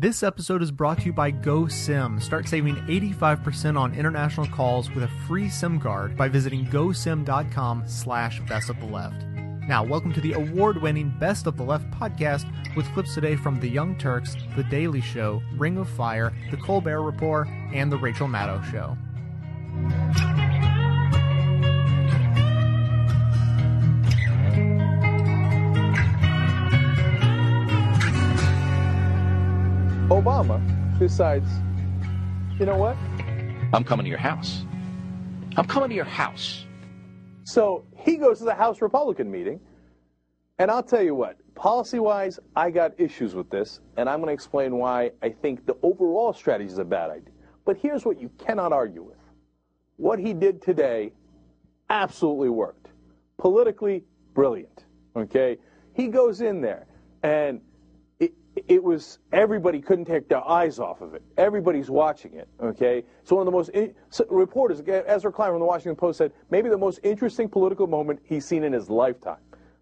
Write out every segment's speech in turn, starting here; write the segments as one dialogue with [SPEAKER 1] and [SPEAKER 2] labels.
[SPEAKER 1] This episode is brought to you by GoSim. Start saving 85% on international calls with a free SIM card by visiting gosim.com slash best of the left. Now, welcome to the award-winning Best of the Left podcast with clips today from The Young Turks, The Daily Show, Ring of Fire, The Colbert Report, and The Rachel Maddow Show.
[SPEAKER 2] Obama decides, you know what?
[SPEAKER 3] I'm coming to your house. I'm coming to your house.
[SPEAKER 2] So he goes to the House Republican meeting, and I'll tell you what, policy wise, I got issues with this, and I'm going to explain why I think the overall strategy is a bad idea. But here's what you cannot argue with what he did today absolutely worked. Politically, brilliant. Okay? He goes in there, and it was everybody couldn't take their eyes off of it. Everybody's watching it. Okay, so one of the most so reporters, Ezra Klein from the Washington Post said maybe the most interesting political moment he's seen in his lifetime.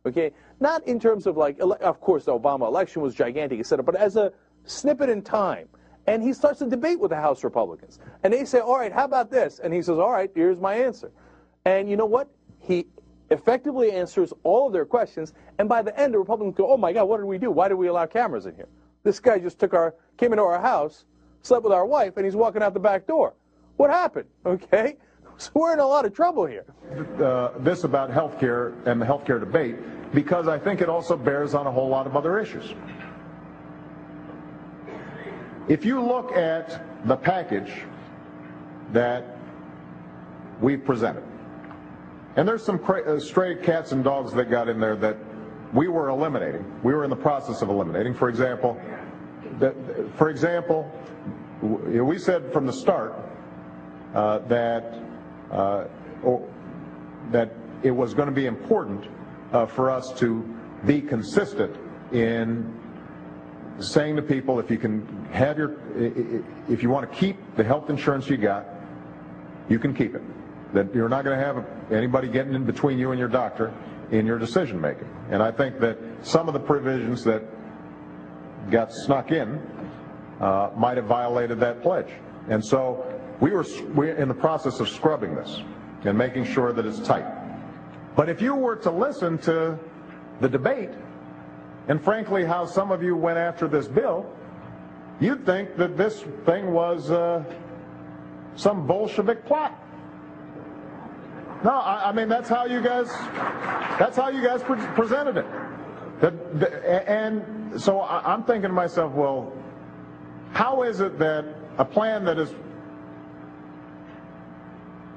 [SPEAKER 2] Okay, not in terms of like, of course, the Obama election was gigantic, etc., but as a snippet in time. And he starts a debate with the House Republicans, and they say, "All right, how about this?" And he says, "All right, here's my answer." And you know what? He effectively answers all of their questions. And by the end, the Republicans go, oh my God, what did we do? Why did we allow cameras in here? This guy just took our, came into our house, slept with our wife, and he's walking out the back door. What happened? Okay? So we're in a lot of trouble here.
[SPEAKER 4] Uh, this about health care and the health care debate, because I think it also bears on a whole lot of other issues. If you look at the package that we've presented, and there's some uh, stray cats and dogs that got in there that we were eliminating. We were in the process of eliminating. For example, that, for example, we said from the start uh, that uh, that it was going to be important uh, for us to be consistent in saying to people, if you can have your, if you want to keep the health insurance you got, you can keep it that you're not going to have anybody getting in between you and your doctor in your decision making. And I think that some of the provisions that got snuck in uh, might have violated that pledge. And so we were we're in the process of scrubbing this and making sure that it's tight. But if you were to listen to the debate, and frankly how some of you went after this bill, you'd think that this thing was uh, some Bolshevik plot. No, I, I, mean that's how you guys. That's how you guys pre- presented it. The, the, and so I, I'm thinking to myself, well, how is it that a plan that is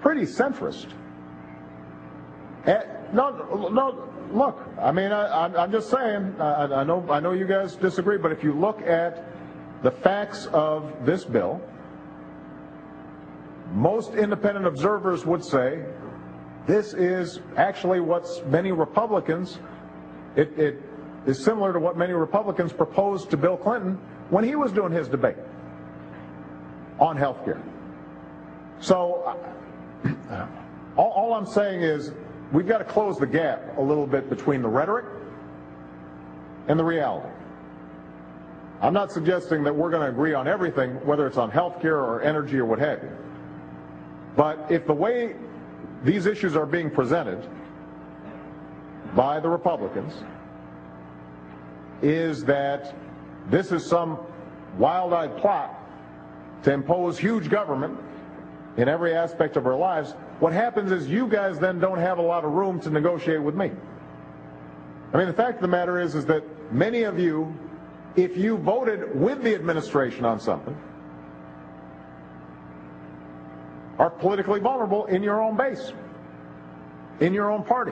[SPEAKER 4] pretty centrist? And, eh, no, no. Look, I mean, I, am just saying. I, I know, I know you guys disagree, but if you look at the facts of this bill, most independent observers would say this is actually what many Republicans, it, it is similar to what many Republicans proposed to Bill Clinton when he was doing his debate on health care. So uh, all, all I'm saying is we've got to close the gap a little bit between the rhetoric and the reality. I'm not suggesting that we're going to agree on everything, whether it's on health care or energy or what have you. But if the way these issues are being presented by the Republicans is that this is some wild-eyed plot to impose huge government in every aspect of our lives. What happens is you guys then don't have a lot of room to negotiate with me. I mean, the fact of the matter is, is that many of you, if you voted with the administration on something, are politically vulnerable in your own base, in your own party.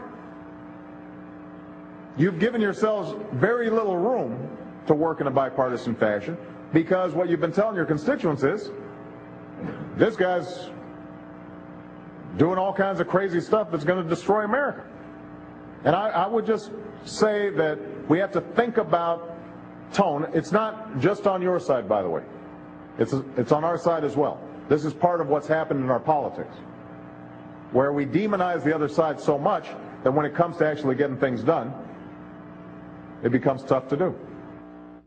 [SPEAKER 4] You've given yourselves very little room to work in a bipartisan fashion because what you've been telling your constituents is this guy's doing all kinds of crazy stuff that's going to destroy America. And I, I would just say that we have to think about tone. It's not just on your side, by the way. It's, it's on our side as well. This is part of what's happened in our politics, where we demonize the other side so much that when it comes to actually getting things done, it becomes tough to do.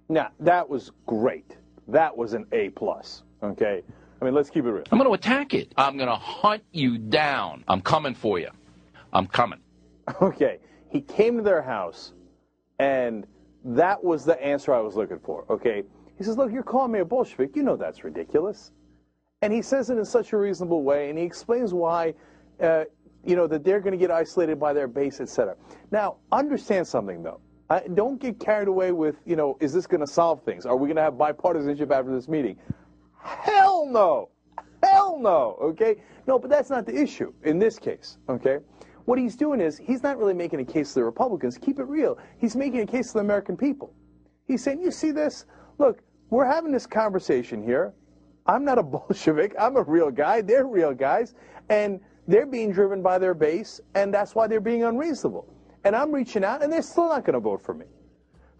[SPEAKER 2] Now, that was great. that was an A plus. Okay, I mean let's keep it real.
[SPEAKER 3] I'm going to attack it. I'm going to hunt you down. I'm coming for you. I'm coming.
[SPEAKER 2] Okay, he came to their house, and that was the answer I was looking for. Okay, he says, "Look, you're calling me a Bolshevik. You know that's ridiculous." And he says it in such a reasonable way, and he explains why, uh, you know, that they're going to get isolated by their base, etc. Now, understand something though. Don't get carried away with, you know, is this going to solve things? Are we going to have bipartisanship after this meeting? Hell no. Hell no. Okay? No, but that's not the issue in this case. Okay? What he's doing is he's not really making a case to the Republicans. Keep it real. He's making a case to the American people. He's saying, you see this? Look, we're having this conversation here. I'm not a Bolshevik. I'm a real guy. They're real guys. And they're being driven by their base, and that's why they're being unreasonable. And I'm reaching out, and they're still not going to vote for me.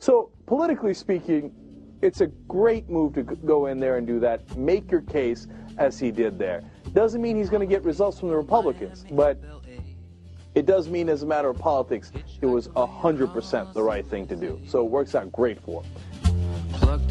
[SPEAKER 2] So, politically speaking, it's a great move to go in there and do that. Make your case as he did there. Doesn't mean he's going to get results from the Republicans, but it does mean, as a matter of politics, it was 100% the right thing to do. So it works out great for him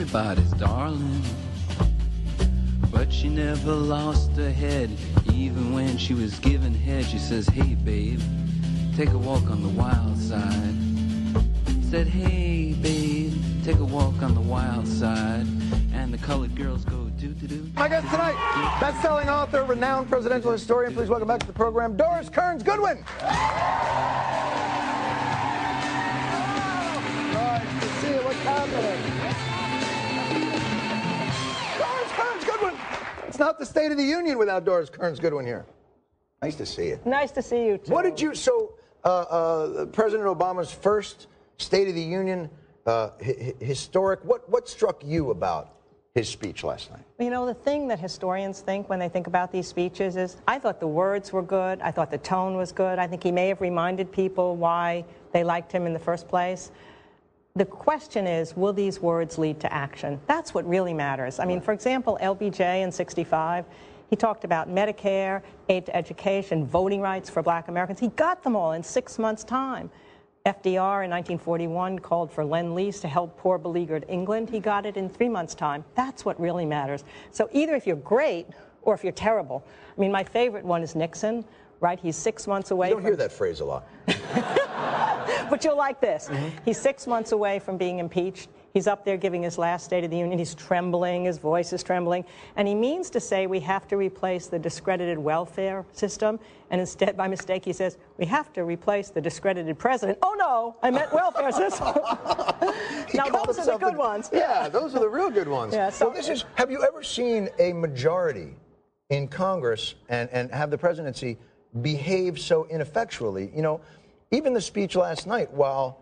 [SPEAKER 5] Everybody's darling. But she never lost her head, even when she was given head. She says, Hey, babe, take a walk on the wild side. Said, Hey, babe, take a walk on the wild side. And the colored girls go, do do do.
[SPEAKER 6] My guest tonight, best-selling author, renowned presidential historian. Please welcome back to the program, Doris Kearns Goodwin. Nice to see you. What's happening? It's not the State of the Union without Doris Kearns Goodwin here. Nice to see you.
[SPEAKER 7] Nice to see you too.
[SPEAKER 6] What did you? So, uh, uh, President Obama's first State of the Union, uh, hi- hi- historic. What what struck you about his speech last night?
[SPEAKER 7] You know, the thing that historians think when they think about these speeches is I thought the words were good. I thought the tone was good. I think he may have reminded people why they liked him in the first place. The question is, will these words lead to action? That's what really matters. I mean, for example, LBJ in 65, he talked about Medicare, aid to education, voting rights for black Americans. He got them all in six months' time. FDR in 1941 called for Lend Lease to help poor beleaguered England. He got it in three months' time. That's what really matters. So either if you're great or if you're terrible. I mean, my favorite one is Nixon, right? He's six months away
[SPEAKER 6] You don't
[SPEAKER 7] from
[SPEAKER 6] hear that phrase a lot.
[SPEAKER 7] but you'll like this. Mm-hmm. He's six months away from being impeached. He's up there giving his last State of the Union. He's trembling, his voice is trembling. And he means to say we have to replace the discredited welfare system. And instead, by mistake, he says we have to replace the discredited president. Oh no, I meant welfare system. Now, those are the good ones.
[SPEAKER 6] Yeah, those are the real good ones.
[SPEAKER 7] Yeah, so-
[SPEAKER 6] so this is. Have you ever seen a majority in Congress and and have the presidency behave so ineffectually? You know, even the speech last night, while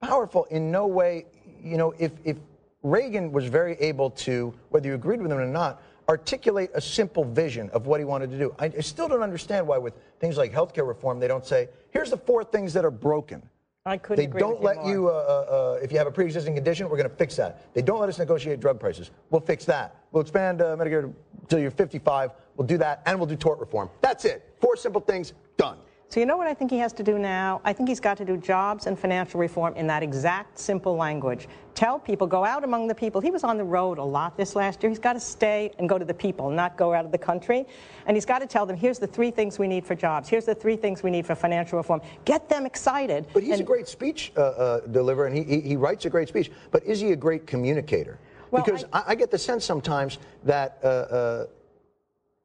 [SPEAKER 6] powerful, in no way. You know, if if Reagan was very able to, whether you agreed with him or not, articulate a simple vision of what he wanted to do. I, I still don't understand why, with things like healthcare reform, they don't say, "Here's the four things that are broken."
[SPEAKER 7] I couldn't
[SPEAKER 6] They
[SPEAKER 7] agree
[SPEAKER 6] don't
[SPEAKER 7] you
[SPEAKER 6] let
[SPEAKER 7] more.
[SPEAKER 6] you, uh, uh, uh, if you have a pre-existing condition, we're going to fix that. They don't let us negotiate drug prices. We'll fix that. We'll expand uh, Medicare till you're 55. We'll do that, and we'll do tort reform. That's it. Four simple things. Done.
[SPEAKER 7] So you know what I think he has to do now? I think he's got to do jobs and financial reform in that exact simple language. Tell people, go out among the people. He was on the road a lot this last year. He's got to stay and go to the people, not go out of the country. And he's got to tell them, here's the three things we need for jobs. Here's the three things we need for financial reform. Get them excited.
[SPEAKER 6] But he's
[SPEAKER 7] and-
[SPEAKER 6] a great speech uh, uh, deliverer, and he, he, he writes a great speech. But is he a great communicator?
[SPEAKER 7] Well,
[SPEAKER 6] because I, I get the sense sometimes that uh, uh,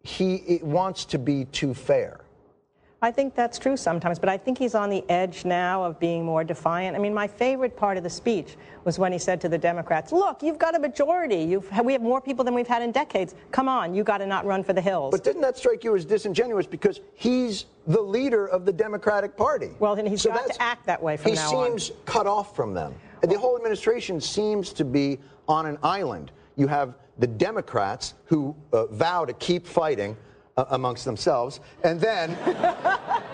[SPEAKER 6] he it wants to be too fair.
[SPEAKER 7] I think that's true sometimes, but I think he's on the edge now of being more defiant. I mean, my favorite part of the speech was when he said to the Democrats, "Look, you've got a majority. You've, we have more people than we've had in decades. Come on, you got to not run for the hills."
[SPEAKER 6] But didn't that strike you as disingenuous because he's the leader of the Democratic Party?
[SPEAKER 7] Well, then he's got to act that way from
[SPEAKER 6] he
[SPEAKER 7] now on.
[SPEAKER 6] seems cut off from them. The whole administration seems to be on an island. You have the Democrats who uh, vow to keep fighting uh, amongst themselves, and then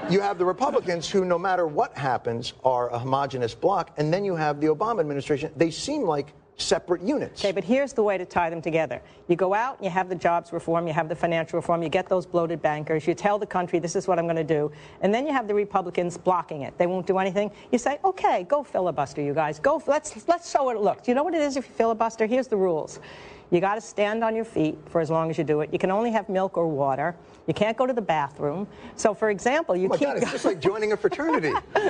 [SPEAKER 6] you have the Republicans who, no matter what happens, are a homogenous bloc, and then you have the Obama administration. They seem like separate units.
[SPEAKER 7] Okay, but here's the way to tie them together. You go out, and you have the jobs reform, you have the financial reform, you get those bloated bankers, you tell the country this is what I'm going to do, and then you have the Republicans blocking it. They won't do anything. You say, okay, go filibuster, you guys. Go. Let's let's show what it looks. You know what it is if you filibuster? Here's the rules. You got to stand on your feet for as long as you do it. You can only have milk or water. You can't go to the bathroom. So, for example, you
[SPEAKER 6] oh my
[SPEAKER 7] keep.
[SPEAKER 6] God, it's just like joining a fraternity.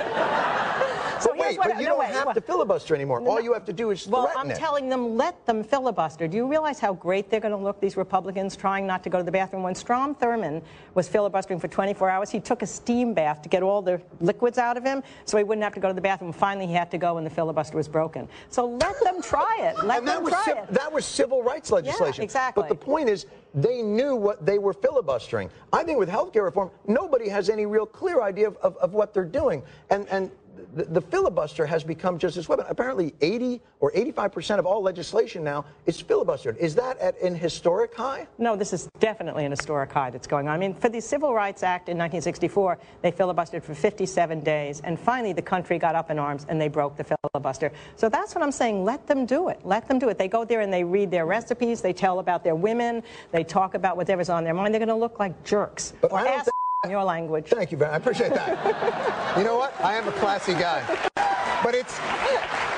[SPEAKER 7] So
[SPEAKER 6] but wait,
[SPEAKER 7] what,
[SPEAKER 6] but you
[SPEAKER 7] no,
[SPEAKER 6] don't
[SPEAKER 7] wait,
[SPEAKER 6] have
[SPEAKER 7] wait.
[SPEAKER 6] to filibuster anymore. All you have to do is
[SPEAKER 7] Well,
[SPEAKER 6] threaten
[SPEAKER 7] I'm
[SPEAKER 6] it.
[SPEAKER 7] telling them, let them filibuster. Do you realize how great they're going to look, these Republicans, trying not to go to the bathroom? When Strom Thurmond was filibustering for 24 hours, he took a steam bath to get all the liquids out of him so he wouldn't have to go to the bathroom. Finally, he had to go and the filibuster was broken. So let them try it. Let
[SPEAKER 6] and that
[SPEAKER 7] them
[SPEAKER 6] was
[SPEAKER 7] try it.
[SPEAKER 6] that was civil rights legislation.
[SPEAKER 7] exactly.
[SPEAKER 6] But the point is, they knew what they were filibustering. I think with health care reform, nobody has any real clear idea of, of, of what they're doing. And and the, the filibuster has become just this weapon. Apparently, 80 or 85 percent of all legislation now is filibustered. Is that at an historic high?
[SPEAKER 7] No, this is definitely an historic high that's going on. I mean, for the Civil Rights Act in 1964, they filibustered for 57 days, and finally the country got up in arms and they broke the filibuster. So that's what I'm saying. Let them do it. Let them do it. They go there and they read their recipes, they tell about their women, they talk about whatever's on their mind. They're going to look like jerks.
[SPEAKER 6] But
[SPEAKER 7] or
[SPEAKER 6] I don't
[SPEAKER 7] your language.
[SPEAKER 6] Thank you, very. I appreciate that. you know what? I am a classy guy. But it's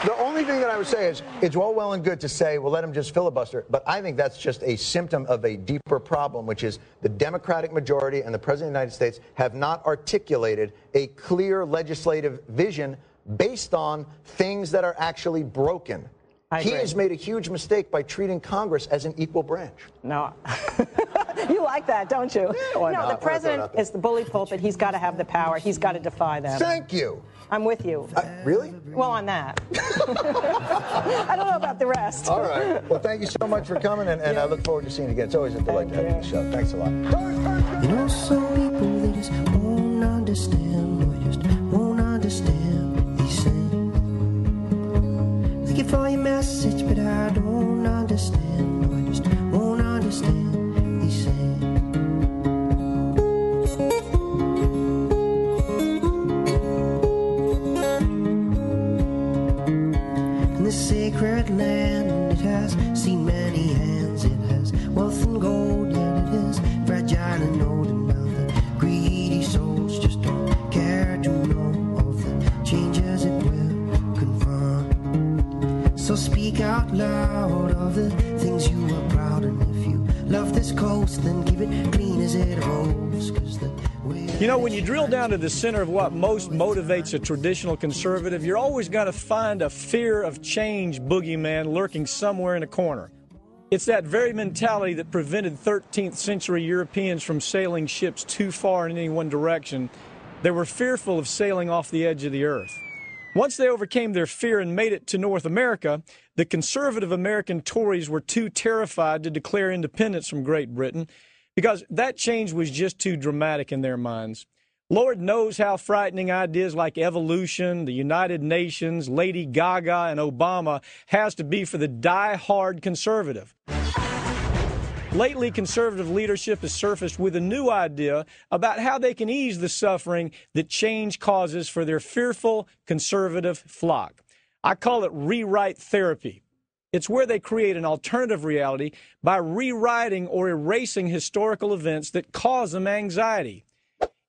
[SPEAKER 6] the only thing that I would say is it's all well and good to say, well, let them just filibuster. But I think that's just a symptom of a deeper problem, which is the Democratic majority and the President of the United States have not articulated a clear legislative vision based on things that are actually broken.
[SPEAKER 7] I
[SPEAKER 6] he
[SPEAKER 7] agree.
[SPEAKER 6] has made a huge mistake by treating Congress as an equal branch.
[SPEAKER 7] No. you like that, don't you?
[SPEAKER 6] why
[SPEAKER 7] no,
[SPEAKER 6] not?
[SPEAKER 7] The president is the bully pulpit. He's got to have the power. He's got to defy them.
[SPEAKER 6] Thank you.
[SPEAKER 7] I'm with you.
[SPEAKER 6] Uh, really?
[SPEAKER 7] Well, on that. I don't know about the rest.
[SPEAKER 6] All right. Well, thank you so much for coming, and, and I look forward to seeing you again. It's always a delight to have you on the show. Thanks a lot.
[SPEAKER 8] You know, some people they just won't understand, or just you for your message, but I don't understand, Out loud of the things you are proud. And if you love this coast, then keep it clean as it rolls. Cause the
[SPEAKER 9] You know, when you drill down to the center of what most motivates a traditional conservative, you're always going to find a fear of change boogeyman lurking somewhere in a corner. It's that very mentality that prevented 13th century Europeans from sailing ships too far in any one direction. They were fearful of sailing off the edge of the earth. Once they overcame their fear and made it to North America, the conservative American Tories were too terrified to declare independence from Great Britain because that change was just too dramatic in their minds. Lord knows how frightening ideas like evolution, the United Nations, Lady Gaga, and Obama has to be for the die-hard conservative. Lately, conservative leadership has surfaced with a new idea about how they can ease the suffering that change causes for their fearful conservative flock. I call it rewrite therapy. It's where they create an alternative reality by rewriting or erasing historical events that cause them anxiety.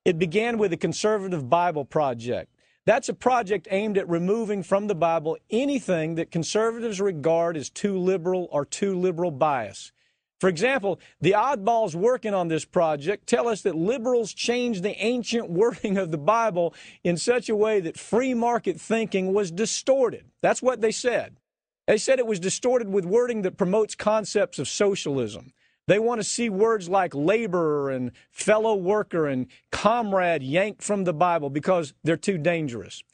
[SPEAKER 9] It began with the Conservative Bible Project. That's a project aimed at removing from the Bible anything that conservatives regard as too liberal or too liberal bias. For example, the oddballs working on this project tell us that liberals changed the ancient wording of the Bible in such a way that free market thinking was distorted. That's what they said. They said it was distorted with wording that promotes concepts of socialism. They want to see words like laborer and fellow worker and comrade yanked from the Bible because they're too dangerous.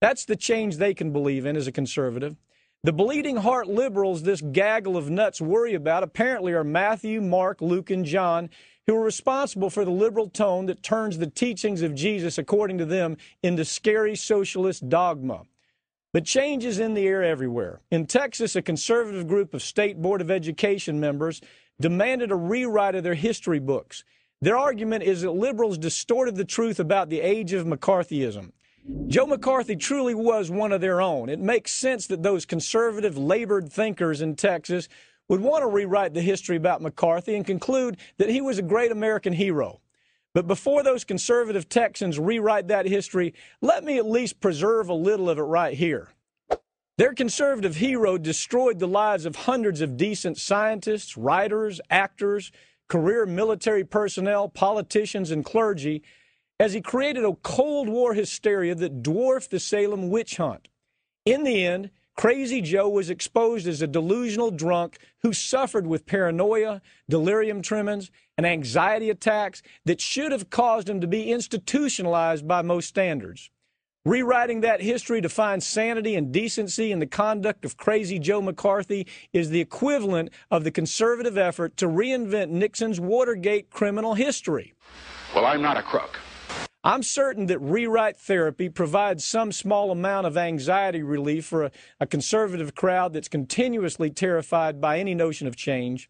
[SPEAKER 9] That's the change they can believe in as a conservative. The bleeding heart liberals this gaggle of nuts worry about apparently are Matthew, Mark, Luke, and John, who are responsible for the liberal tone that turns the teachings of Jesus, according to them, into scary socialist dogma. But change is in the air everywhere. In Texas, a conservative group of State Board of Education members demanded a rewrite of their history books. Their argument is that liberals distorted the truth about the age of McCarthyism. Joe McCarthy truly was one of their own. It makes sense that those conservative, labored thinkers in Texas would want to rewrite the history about McCarthy and conclude that he was a great American hero. But before those conservative Texans rewrite that history, let me at least preserve a little of it right here. Their conservative hero destroyed the lives of hundreds of decent scientists, writers, actors, career military personnel, politicians, and clergy as he created a Cold War hysteria that dwarfed the Salem witch hunt. In the end, Crazy Joe was exposed as a delusional drunk who suffered with paranoia, delirium tremens, and anxiety attacks that should have caused him to be institutionalized by most standards. Rewriting that history to find sanity and decency in the conduct of crazy Joe McCarthy is the equivalent of the conservative effort to reinvent Nixon's Watergate criminal history.
[SPEAKER 3] Well, I'm not a crook.
[SPEAKER 9] I'm certain that rewrite therapy provides some small amount of anxiety relief for a, a, conservative crowd that's continuously terrified by any notion of change.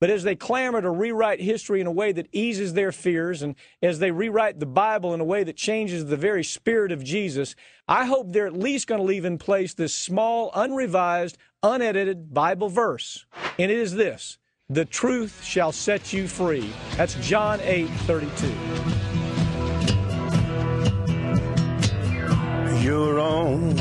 [SPEAKER 9] But as they clamor to rewrite history in a way that eases their fears, and as they rewrite the Bible in a way that changes the very spirit of Jesus, I hope they're at least going to leave in place this small, unrevised, unedited Bible verse. And it is this The truth shall set you free. That's John 8 32.
[SPEAKER 1] Your own.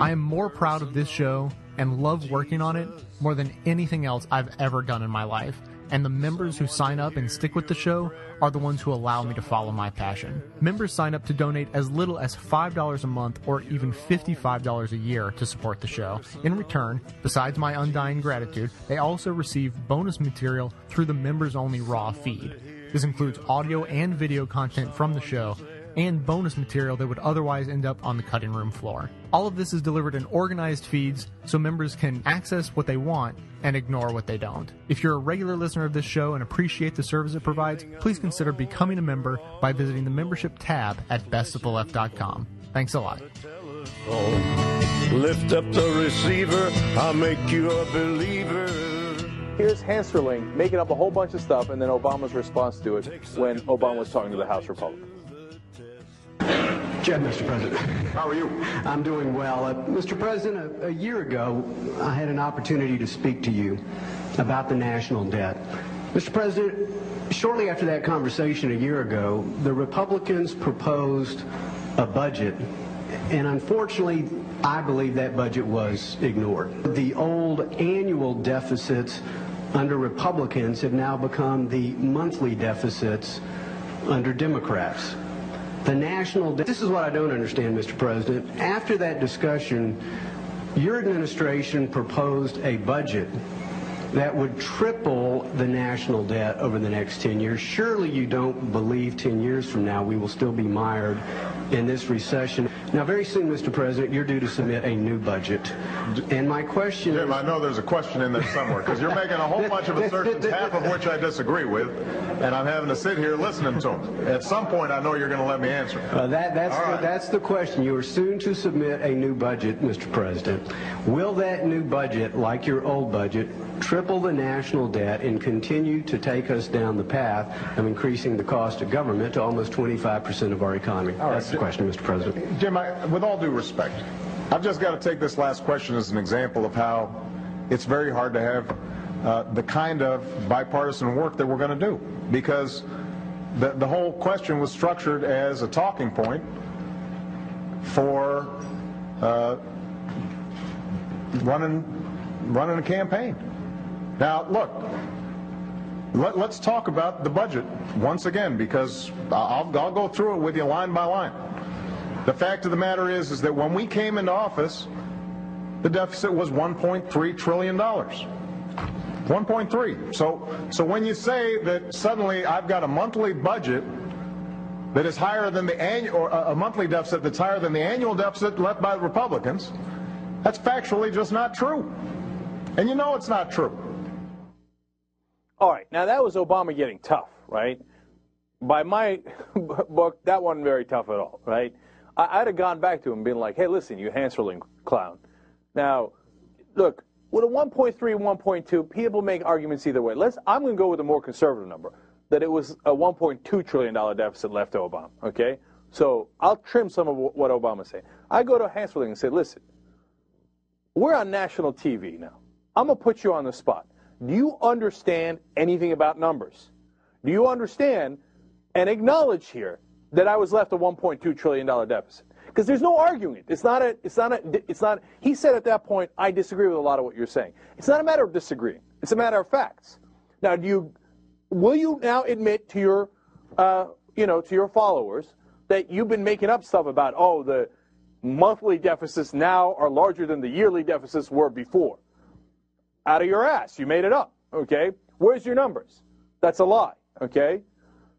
[SPEAKER 1] I am more proud of this show and love working on it more than anything else I've ever done in my life. And the members who sign up and stick with the show are the ones who allow me to follow my passion. Members sign up to donate as little as $5 a month or even $55 a year to support the show. In return, besides my undying gratitude, they also receive bonus material through the members only raw feed. This includes audio and video content from the show, and bonus material that would otherwise end up on the cutting room floor. All of this is delivered in organized feeds so members can access what they want and ignore what they don't. If you're a regular listener of this show and appreciate the service it provides, please consider becoming a member by visiting the membership tab at bestoftheleft.com. Thanks a lot.
[SPEAKER 10] Lift up the receiver, I'll make you a believer.
[SPEAKER 2] Here's Hensarling making up a whole bunch of stuff and then Obama's response to it when Obama was talking to the House Republicans.
[SPEAKER 11] Jed, Mr. President.
[SPEAKER 4] How are you?
[SPEAKER 11] I'm doing well. Uh, Mr. President, a, a, year ago, I had an opportunity to speak to you about the national debt. Mr. President, shortly after that conversation a year ago, the Republicans proposed a budget, and unfortunately, I believe that budget was ignored. The old annual deficits under Republicans have now become the monthly deficits under Democrats. The national debt. This is what I don't understand, Mr. President. After that discussion, your administration proposed a budget that would triple the national debt over the next 10 years. Surely you don't believe 10 years from now we will still be mired in this recession. Now, very soon, Mr. President, you're due to submit a new budget. And my question
[SPEAKER 4] Jim,
[SPEAKER 11] is,
[SPEAKER 4] I know there's a question in there somewhere because you're making a whole bunch of assertions, half of which I disagree with, and I'm having to sit here listening to them. At some point, I know you're going to let me answer.
[SPEAKER 11] Uh, that, that's,
[SPEAKER 4] All
[SPEAKER 11] the,
[SPEAKER 4] right.
[SPEAKER 11] that's the question. You are soon to submit a new budget, Mr. President. Will that new budget, like your old budget, triple the national debt and continue to take us down the path of increasing the cost of government to almost 25% of our economy?
[SPEAKER 4] All right.
[SPEAKER 11] That's the question, Mr. President.
[SPEAKER 4] Jim, I, with all due respect, I've just got to take this last question as an example of how it's very hard to have uh, the kind of bipartisan work that we're going to do because the, the whole question was structured as a talking point for uh, running running a campaign. Now, look, let, us talk about the budget once again because I'll, I'll go through it with you line by line. The fact of the matter is, is that when we came into office, the deficit was 1.3 trillion dollars. 1.3. So, so when you say that suddenly I've got a monthly budget that is higher than the annual, or a a monthly deficit that's higher than the annual deficit left by the Republicans, that's factually just not true. And you know it's not true.
[SPEAKER 2] All right, now that was Obama getting tough, right? By my book, that wasn't very tough at all, right? I, I'd have gone back to him and been like, hey, listen, you Hensarling clown. Now, look, with a 1.3, 1.2, people make arguments either way. Let's. I'm going to go with a more conservative number, that it was a 1.2 trillion dollar deficit left to Obama. Okay, so I'll trim some of what Obama's saying. I go to Hensarling and say, listen, we're on national TV now. I'm going to put you on the spot. Do you understand anything about numbers? Do you understand and acknowledge here that I was left a 1.2 trillion dollar deficit? Because there's no arguing it. It's not a. It's not a. It's not. He said at that point, I disagree with a lot of what you're saying. It's not a matter of disagreeing. It's a matter of facts. Now, do you? Will you now admit to your, uh, you know, to your followers that you've been making up stuff about? Oh, the monthly deficits now are larger than the yearly deficits were before. Out of your ass, you made it up. Okay. Where's your numbers? That's a lie. Okay.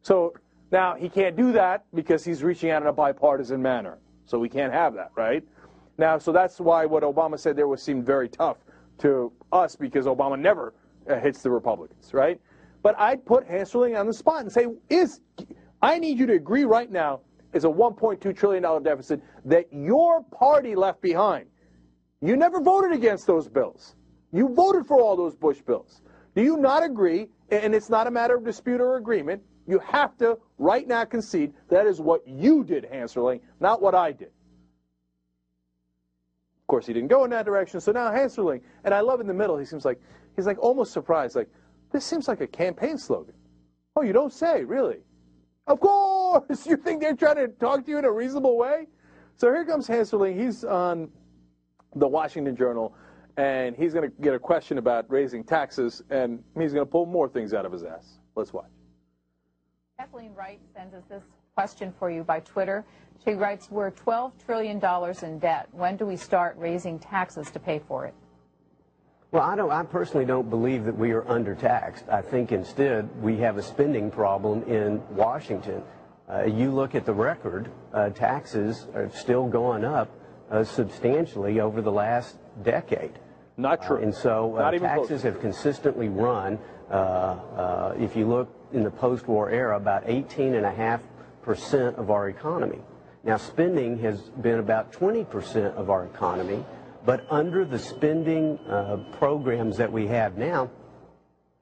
[SPEAKER 2] So now he can't do that because he's reaching out in a bipartisan manner. So we can't have that, right? Now, so that's why what Obama said there was seemed very tough to us because Obama never uh, hits the Republicans, right? But I'd put Hensarling on the spot and say, is I need you to agree right now is a 1.2 trillion dollar deficit that your party left behind. You never voted against those bills. You voted for all those Bush bills. Do you not agree? And it's not a matter of dispute or agreement. You have to right now concede that is what you did, Hensarling, not what I did. Of course, he didn't go in that direction. So now Hensarling, and I love in the middle. He seems like he's like almost surprised. Like this seems like a campaign slogan. Oh, you don't say, really? Of course, you think they're trying to talk to you in a reasonable way? So here comes Hensarling. He's on the Washington Journal, and he's going to get a question about raising taxes, and he's going to pull more things out of his ass. Let's watch.
[SPEAKER 12] Kathleen Wright sends us this question for you by Twitter. She writes, We're $12 trillion in debt. When do we start raising taxes to pay for it?
[SPEAKER 11] Well, I don't. I personally don't believe that we are undertaxed. I think instead we have a spending problem in Washington. Uh, you look at the record; uh, taxes have still gone up uh, substantially over the last decade.
[SPEAKER 2] Not true.
[SPEAKER 11] and so uh, taxes have consistently run. Uh, uh, if you look in the post-war era, about 18.5% of our economy. Now, spending has been about 20% of our economy, but under the spending uh, programs that we have now,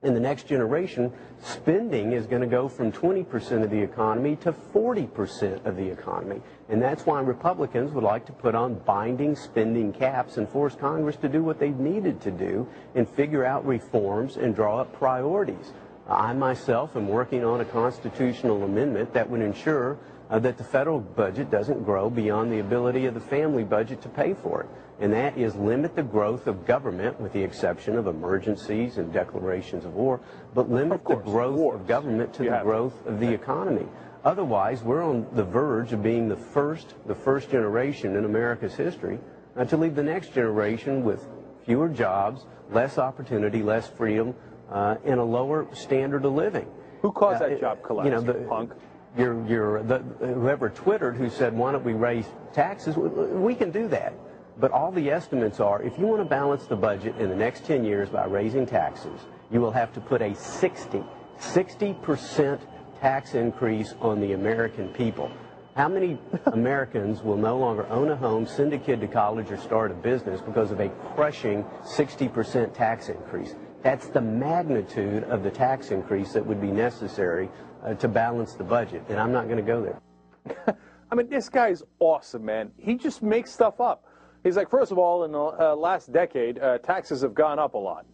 [SPEAKER 11] in the next generation, spending is going to go from 20% of the economy to 40% of the economy. And that's why Republicans would like to put on binding spending caps and force Congress to do what they needed to do and figure out reforms and draw up priorities. I myself am working on a constitutional amendment that would ensure uh, that the federal budget doesn't grow beyond the ability of the family budget to pay for it. And that is limit the growth of government, with the exception of emergencies and declarations of war, but limit the growth of government to the growth of the economy. Otherwise, we're on the verge of being the first, the first generation in America's history uh, to leave the next generation with fewer jobs, less opportunity, less freedom, uh, and a lower standard of living.
[SPEAKER 2] Who caused
[SPEAKER 11] Uh,
[SPEAKER 2] that job collapse?
[SPEAKER 11] You know, the,
[SPEAKER 2] punk.
[SPEAKER 11] Your, your, the, whoever twittered who said, why don't we raise taxes? We, we can do that. But all the estimates are, if you want to balance the budget in the next 10 years by raising taxes, you will have to put a 60, 60% tax increase on the American people. How many Americans will no longer own a home, send a kid to college, or start a business because of a crushing 60% tax increase? That's the magnitude of the tax increase that would be necessary uh, to balance the budget, and I'm not going to go there.
[SPEAKER 2] I mean, this guy's awesome, man. He just makes stuff up. He's like, first of all, in the uh, last decade, uh, taxes have gone up a lot.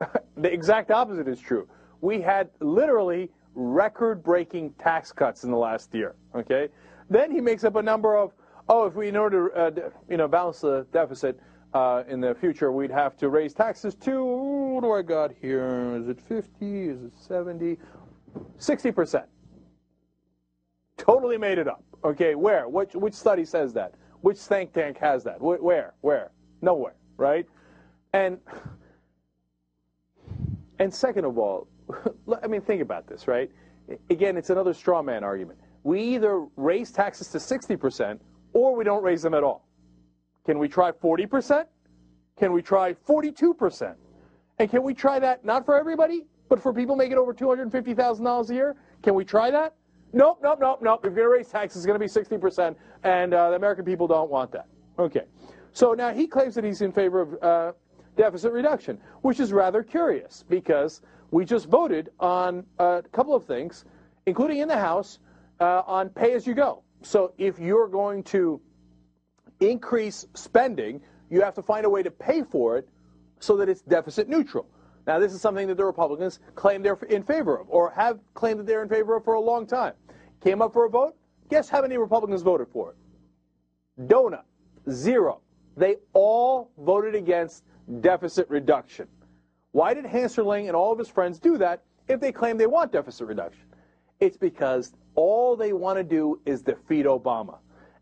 [SPEAKER 2] the exact opposite is true. We had literally record-breaking tax cuts in the last year. Okay, then he makes up a number of, oh, if we in order to uh, you know balance the deficit uh, in the future, we'd have to raise taxes to what do I got here? Is it 50? Is it 70? 60 percent. Totally made it up. Okay, where? Which which study says that? Which think tank has that? Wh- Where? Where? Nowhere, right? And and second of all, I mean, think about this, right? Again, it's another straw man argument. We either raise taxes to 60% or we don't raise them at all. Can we try 40%? Can we try 42%? And can we try that not for everybody, but for people making over $250,000 a year? Can we try that? Nope, nope, nope, nope. If you're going to raise taxes, it's going to be 60%, and uh, the American people don't want that. Okay. So now he claims that he's in favor of uh, deficit reduction, which is rather curious because we just voted on a couple of things, including in the House, uh, on pay as you go. So if you're going to increase spending, you have to find a way to pay for it so that it's deficit neutral. Now, this is something that the Republicans claim they're in favor of, or have claimed that they're in favor of for a long time. Came up for a vote. Guess how many Republicans voted for it? Donut. Zero. They all voted against deficit reduction. Why did Hensarling and all of his friends do that if they claim they want deficit reduction? It's because all they want to do is defeat Obama.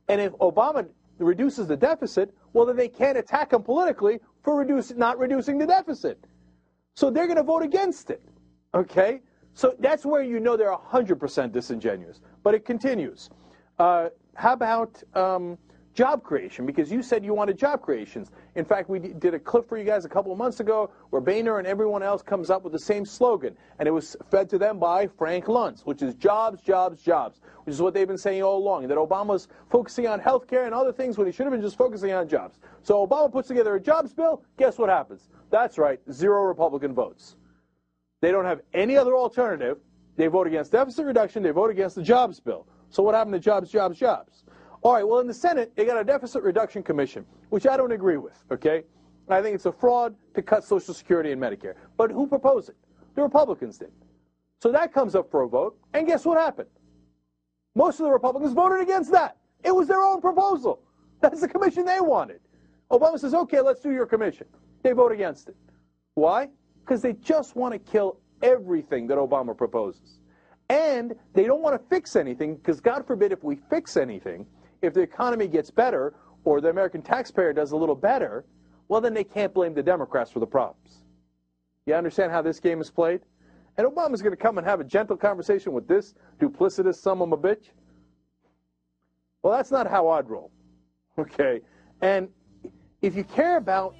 [SPEAKER 2] And if Obama reduces the deficit, well, then they can't attack him politically for reduce, not reducing the deficit. So they're going to vote against it. Okay? So that's where you know they're 100% disingenuous. But it continues. Uh, how about um, job creation? Because you said you wanted job creations. In fact, we did a clip for you guys a couple of months ago where Boehner and everyone else comes up with the same slogan. And it was fed to them by Frank Luntz, which is jobs, jobs, jobs, which is what they've been saying all along. That Obama's focusing on health care and other things when he should have been just focusing on jobs. So Obama puts together a jobs bill. Guess what happens? That's right, zero Republican votes. They don't have any other alternative. They vote against deficit reduction. They vote against the jobs bill. So what happened to jobs, jobs, jobs? All right, well, in the Senate, they got a deficit reduction commission, which I don't agree with, okay? I think it's a fraud to cut Social Security and Medicare. But who proposed it? The Republicans did. So that comes up for a vote, and guess what happened? Most of the Republicans voted against that. It was their own proposal. That's the commission they wanted. Obama says, okay, let's do your commission. They vote against it. Why? Because they just want to kill everything that Obama proposes. And they don't want to fix anything, because God forbid if we fix anything, if the economy gets better or the American taxpayer does a little better, well, then they can't blame the Democrats for the problems. You understand how this game is played? And Obama's going to come and have a gentle conversation with this duplicitous son of a bitch? Well, that's not how I'd roll. Okay? And if you care about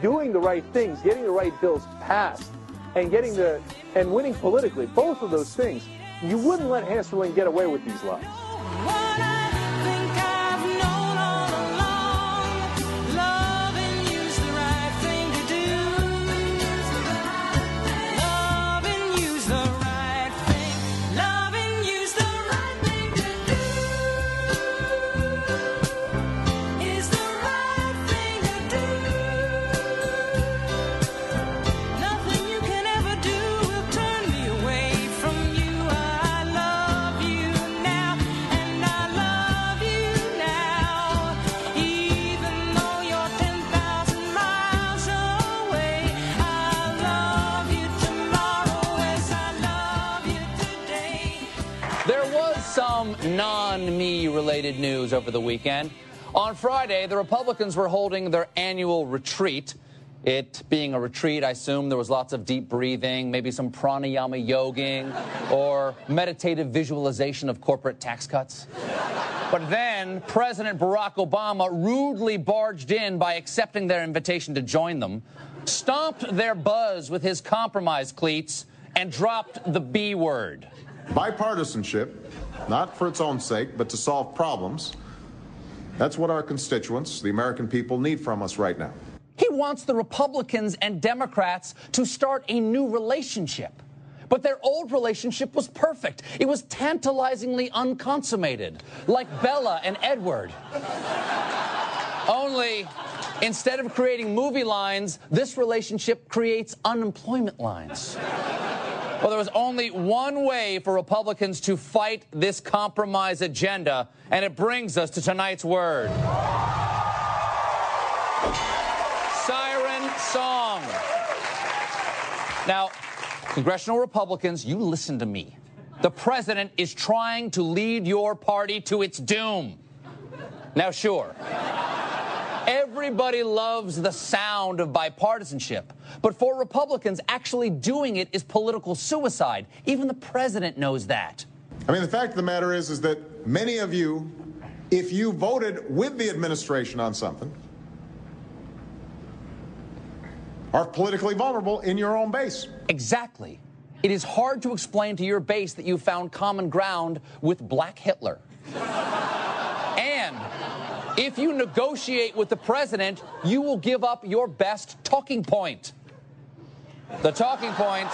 [SPEAKER 2] doing the right things, getting the right bills passed, and getting the and winning politically, both of those things, you wouldn't let Hensarling get away with these lies.
[SPEAKER 13] Some non me related news over the weekend. On Friday, the Republicans were holding their annual retreat. It being a retreat, I assume there was lots of deep breathing, maybe some pranayama yoging, or meditative visualization of corporate tax cuts. But then President Barack Obama rudely barged in by accepting their invitation to join them, stomped their buzz with his compromise cleats, and dropped the B word.
[SPEAKER 4] Bipartisanship, not for its own sake, but to solve problems. That's what our constituents, the American people, need from us right now.
[SPEAKER 13] He wants the Republicans and Democrats to start a new relationship. But their old relationship was perfect. It was tantalizingly unconsummated, like Bella and Edward. Only, instead of creating movie lines, this relationship creates unemployment lines. Well, there was only one way for Republicans to fight this compromise agenda, and it brings us to tonight's word. Siren song. Now, congressional Republicans, you listen to me. The president is trying to lead your party to its doom. Now, sure. Everybody loves the sound of bipartisanship. But for Republicans, actually doing it is political suicide. Even the president knows that.
[SPEAKER 4] I mean, the fact of the matter is, is that many of you, if you voted with the administration on something, are politically vulnerable in your own base.
[SPEAKER 13] Exactly. it is hard to explain to your base that you found common ground with Black Hitler. and if you negotiate with the president, you will give up your best talking point. The talking point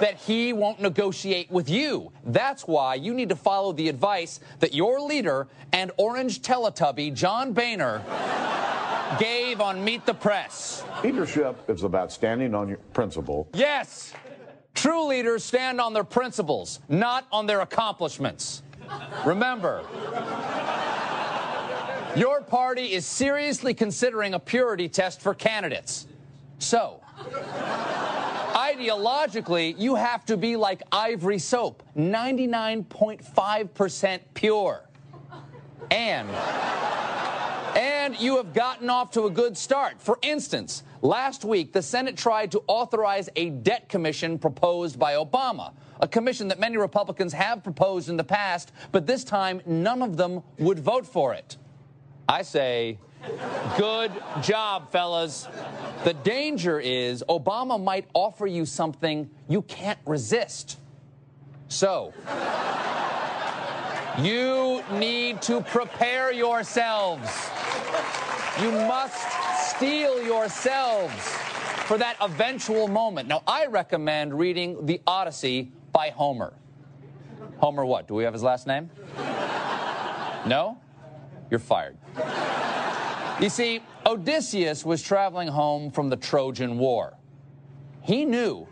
[SPEAKER 13] that he won't negotiate with you. That's why you need to follow the advice that your leader and Orange Teletubby, John Boehner, gave on Meet the Press.
[SPEAKER 4] Leadership is about standing on your principle.
[SPEAKER 13] Yes, true leaders stand on their principles, not on their accomplishments. Remember, your party is seriously considering a purity test for candidates. So, ideologically, you have to be like ivory soap, 99.5% pure. And and you have gotten off to a good start. For instance, last week the Senate tried to authorize a debt commission proposed by Obama, a commission that many Republicans have proposed in the past, but this time none of them would vote for it. I say, good job, fellas. The danger is Obama might offer you something you can't resist. So, you need to prepare yourselves. You must steel yourselves for that eventual moment. Now, I recommend reading The Odyssey by Homer. Homer, what? Do we have his last name? No? You're fired. You see, Odysseus was traveling home from the Trojan War. He knew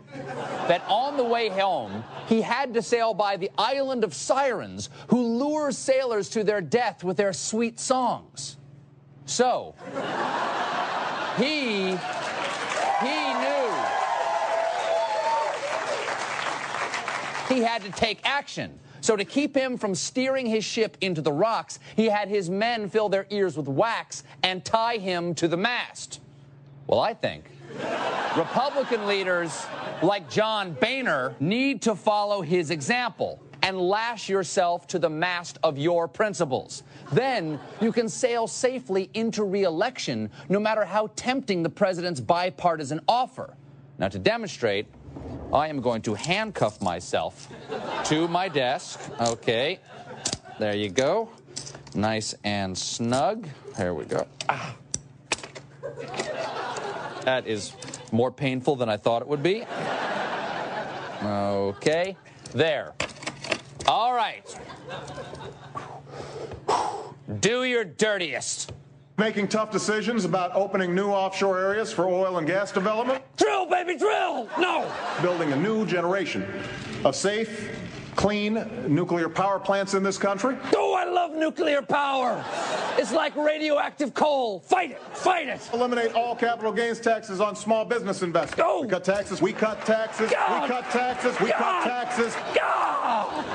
[SPEAKER 13] that on the way home, he had to sail by the island of sirens who lure sailors to their death with their sweet songs. So, he he knew he had to take action. So, to keep him from steering his ship into the rocks, he had his men fill their ears with wax and tie him to the mast. Well, I think Republican leaders like John Boehner need to follow his example and lash yourself to the mast of your principles. Then you can sail safely into reelection no matter how tempting the president's bipartisan offer. Now, to demonstrate, I am going to handcuff myself to my desk. Okay, there you go. Nice and snug. There we go. Ah. That is more painful than I thought it would be. Okay, there. All right. Do your dirtiest.
[SPEAKER 4] Making tough decisions about opening new offshore areas for oil and gas development.
[SPEAKER 13] Drill, baby, drill! No!
[SPEAKER 4] Building a new generation of safe, clean nuclear power plants in this country.
[SPEAKER 13] Oh, I love nuclear power! It's like radioactive coal. Fight it! Fight it!
[SPEAKER 4] Eliminate all capital gains taxes on small business investment.
[SPEAKER 13] Go! Oh!
[SPEAKER 4] We cut taxes. We cut taxes.
[SPEAKER 13] God!
[SPEAKER 4] We cut taxes. We
[SPEAKER 13] God!
[SPEAKER 4] cut taxes.
[SPEAKER 13] God!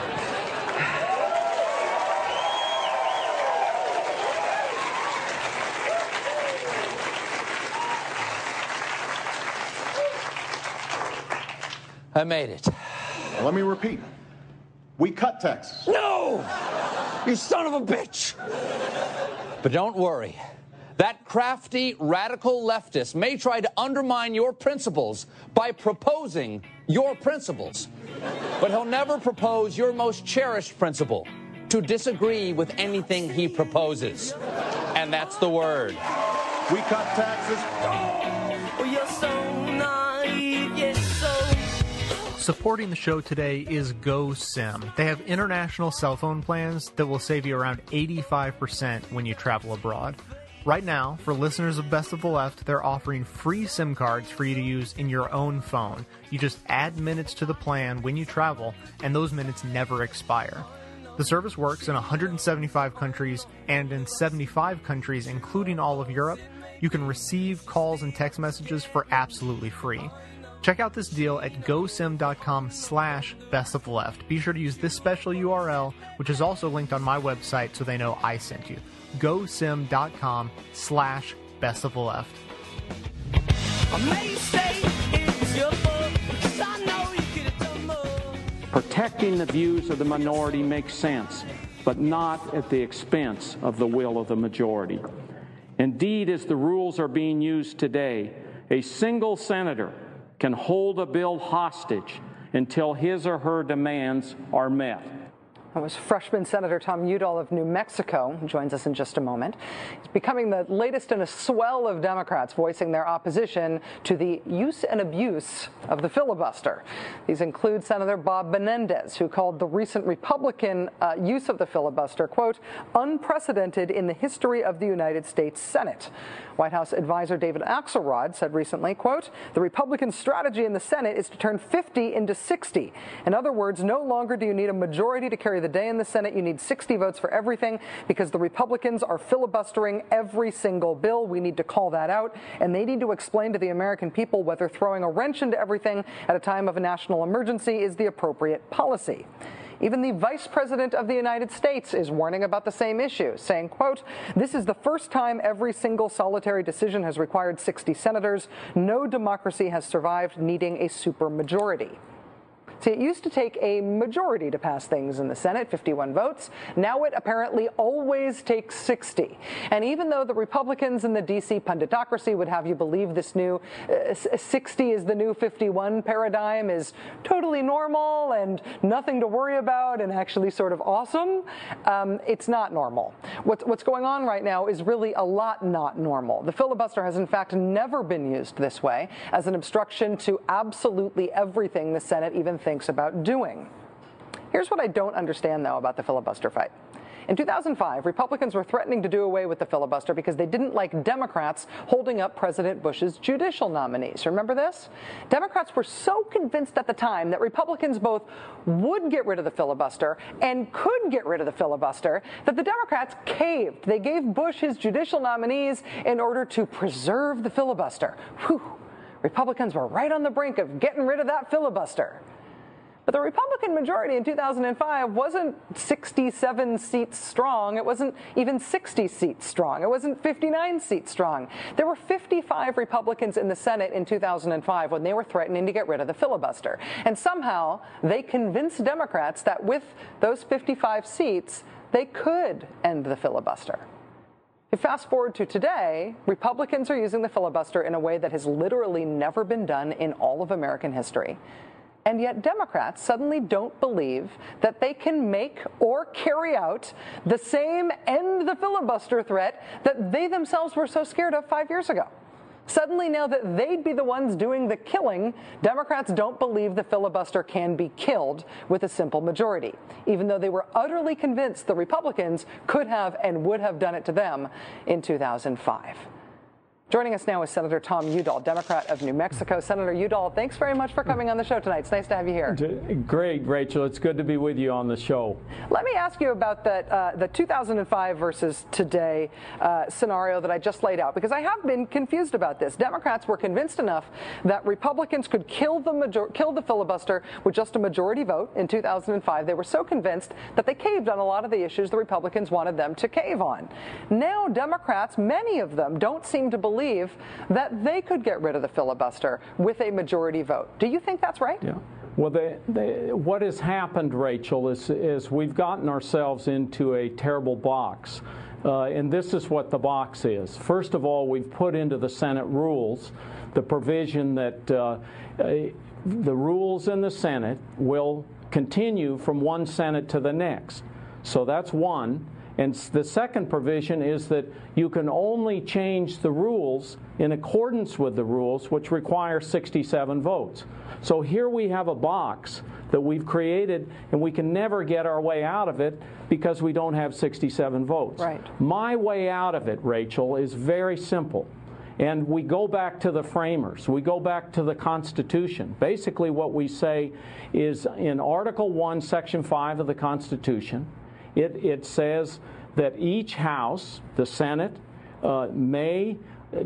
[SPEAKER 13] I made it.
[SPEAKER 4] Let me repeat. We cut taxes.
[SPEAKER 13] No! You son of a bitch! But don't worry. That crafty radical leftist may try to undermine your principles by proposing your principles. But he'll never propose your most cherished principle to disagree with anything he proposes. And that's the word.
[SPEAKER 4] We cut taxes.
[SPEAKER 8] Oh,
[SPEAKER 1] Supporting the show today is GoSim. They have international cell phone plans that will save you around 85% when you travel abroad. Right now, for listeners of Best of the Left, they're offering free SIM cards for you to use in your own phone. You just add minutes to the plan when you travel, and those minutes never expire. The service works in 175 countries and in 75 countries, including all of Europe. You can receive calls and text messages for absolutely free. Check out this deal at gosim.com slash best of the left. Be sure to use this special URL, which is also linked on my website so they know I sent you. gosim.com slash best of the left.
[SPEAKER 8] I may say it's your fault, 'cause I know you could have done more.
[SPEAKER 14] Protecting the views of the minority makes sense, but not at the expense of the will of the majority. Indeed, as the rules are being used today, a single senator can hold a bill hostage until his or her demands are met.
[SPEAKER 15] That was freshman Senator Tom Udall of New Mexico, who joins us in just a moment. He's becoming the latest in a swell of Democrats voicing their opposition to the use and abuse of the filibuster. These include Senator Bob Menendez, who called the recent Republican uh, use of the filibuster, quote, unprecedented in the history of the United States Senate. White House advisor David Axelrod said recently, quote, the Republican strategy in the Senate is to turn 50 into 60. In other words, no longer do you need a majority to carry the day in the Senate. You need 60 votes for everything because the Republicans are filibustering every single bill. We need to call that out, and they need to explain to the American people whether throwing a wrench into everything at a time of a national emergency is the appropriate policy. Even the Vice President of the United States is warning about the same issue, saying, quote, this is the first time every single solitary decision has required 60 senators. No democracy has survived needing a supermajority. See, it used to take a majority to pass things in the Senate, 51 votes. Now it apparently always takes 60. And even though the Republicans in the D.C. punditocracy would have you believe this new uh, 60 is the new 51 paradigm is totally normal and nothing to worry about and actually sort of awesome, um, it's not normal. What's, what's going on right now is really a lot not normal. The filibuster has, in fact, never been used this way as an obstruction to absolutely everything the Senate even thinks about doing. Here's what I don't understand, though, about the filibuster fight. In 2005, Republicans were threatening to do away with the filibuster because they didn't like Democrats holding up President Bush's judicial nominees. Remember this? Democrats were so convinced at the time that Republicans both would get rid of the filibuster and could get rid of the filibuster that the Democrats caved. They gave Bush his judicial nominees in order to preserve the filibuster. Whew. Republicans were right on the brink of getting rid of that filibuster. But the Republican majority in 2005 wasn't 67 seats strong. It wasn't even 60 seats strong. It wasn't 59 seats strong. There were 55 Republicans in the Senate in 2005 when they were threatening to get rid of the filibuster. And somehow they convinced Democrats that with those 55 seats, they could end the filibuster. Fast forward to today, Republicans are using the filibuster in a way that has literally never been done in all of American history. And yet, Democrats suddenly don't believe that they can make or carry out the same end the filibuster threat that they themselves were so scared of five years ago. Suddenly, now that they'd be the ones doing the killing, Democrats don't believe the filibuster can be killed with a simple majority, even though they were utterly convinced the Republicans could have and would have done it to them in 2005. Joining us now is Senator Tom Udall, Democrat of New Mexico. Senator Udall, thanks very much for coming on the show tonight. It's nice to have you here.
[SPEAKER 14] Great, Rachel. It's good to be with you on the show.
[SPEAKER 15] Let me ask you about that, uh, the 2005 versus today uh, scenario that I just laid out, because I have been confused about this. Democrats were convinced enough that Republicans could kill the major- kill the filibuster with just a majority vote in 2005. They were so convinced that they caved on a lot of the issues the Republicans wanted them to cave on. Now, Democrats, many of them, don't seem to believe that they could get rid of the filibuster with a majority vote. Do you think that's right?
[SPEAKER 14] Yeah. Well, they, they, what has happened, Rachel, is, is we've gotten ourselves into a terrible box. Uh, and this is what the box is. First of all, we've put into the Senate rules the provision that uh, the rules in the Senate will continue from one Senate to the next. So that's one. And the second provision is that you can only change the rules in accordance with the rules, which require 67 votes. So here we have a box that we've created, and we can never get our way out of it because we don't have 67 votes.
[SPEAKER 15] Right.
[SPEAKER 14] My way out of it, Rachel, is very simple. And we go back to the framers. We go back to the Constitution. Basically, what we say is in Article 1, Section 5 of the Constitution, it, it says that each House, the Senate, uh, may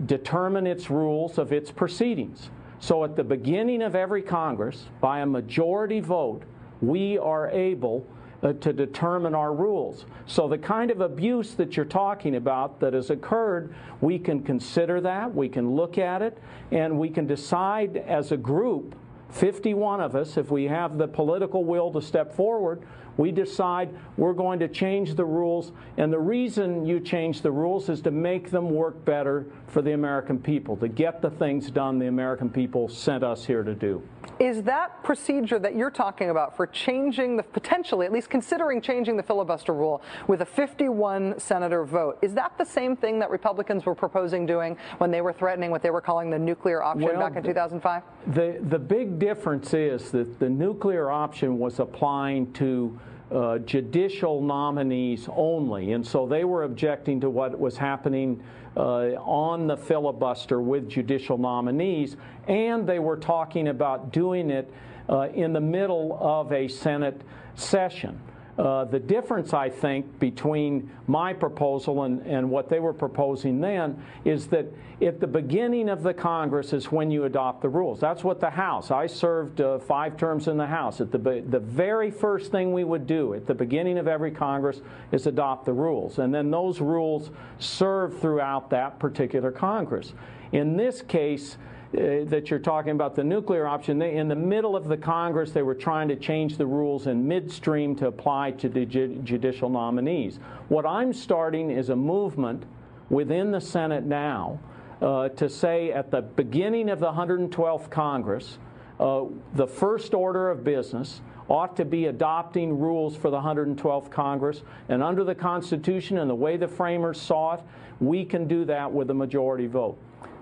[SPEAKER 14] determine its rules of its proceedings. So at the beginning of every Congress, by a majority vote, we are able uh, to determine our rules. So the kind of abuse that you're talking about that has occurred, we can consider that, we can look at it, and we can decide as a group 51 of us, if we have the political will to step forward, we decide we're going to change the rules. And the reason you change the rules is to make them work better for the American people, to get the things done the American people sent us here to do.
[SPEAKER 15] Is that procedure that you're talking about for changing the potentially, at least considering changing the filibuster rule with a 51 senator vote, is that the same thing that Republicans were proposing doing when they were threatening what they were calling the nuclear option
[SPEAKER 14] Well,
[SPEAKER 15] back in 2005?
[SPEAKER 14] The, the big difference is that the nuclear option was applying to uh, judicial nominees only. And so they were objecting to what was happening uh, on the filibuster with judicial nominees. And they were talking about doing it uh, in the middle of a Senate session. Uh, the difference, I think, between my proposal and, and what they were proposing then is that at the beginning of the Congress is when you adopt the rules. That's what the House, I served uh, five terms in the House. At the, the very first thing we would do at the beginning of every Congress is adopt the rules. And then those rules serve throughout that particular Congress. In this case, uh, that you're talking about the nuclear option, they, in the middle of the Congress, they were trying to change the rules in midstream to apply to the ju- judicial nominees. What I'm starting is a movement within the Senate now uh, to say at the beginning of the 112th Congress, uh, the first order of business ought to be adopting rules for the 112th Congress. And under the Constitution and the way the framers saw it, we can do that with a majority vote.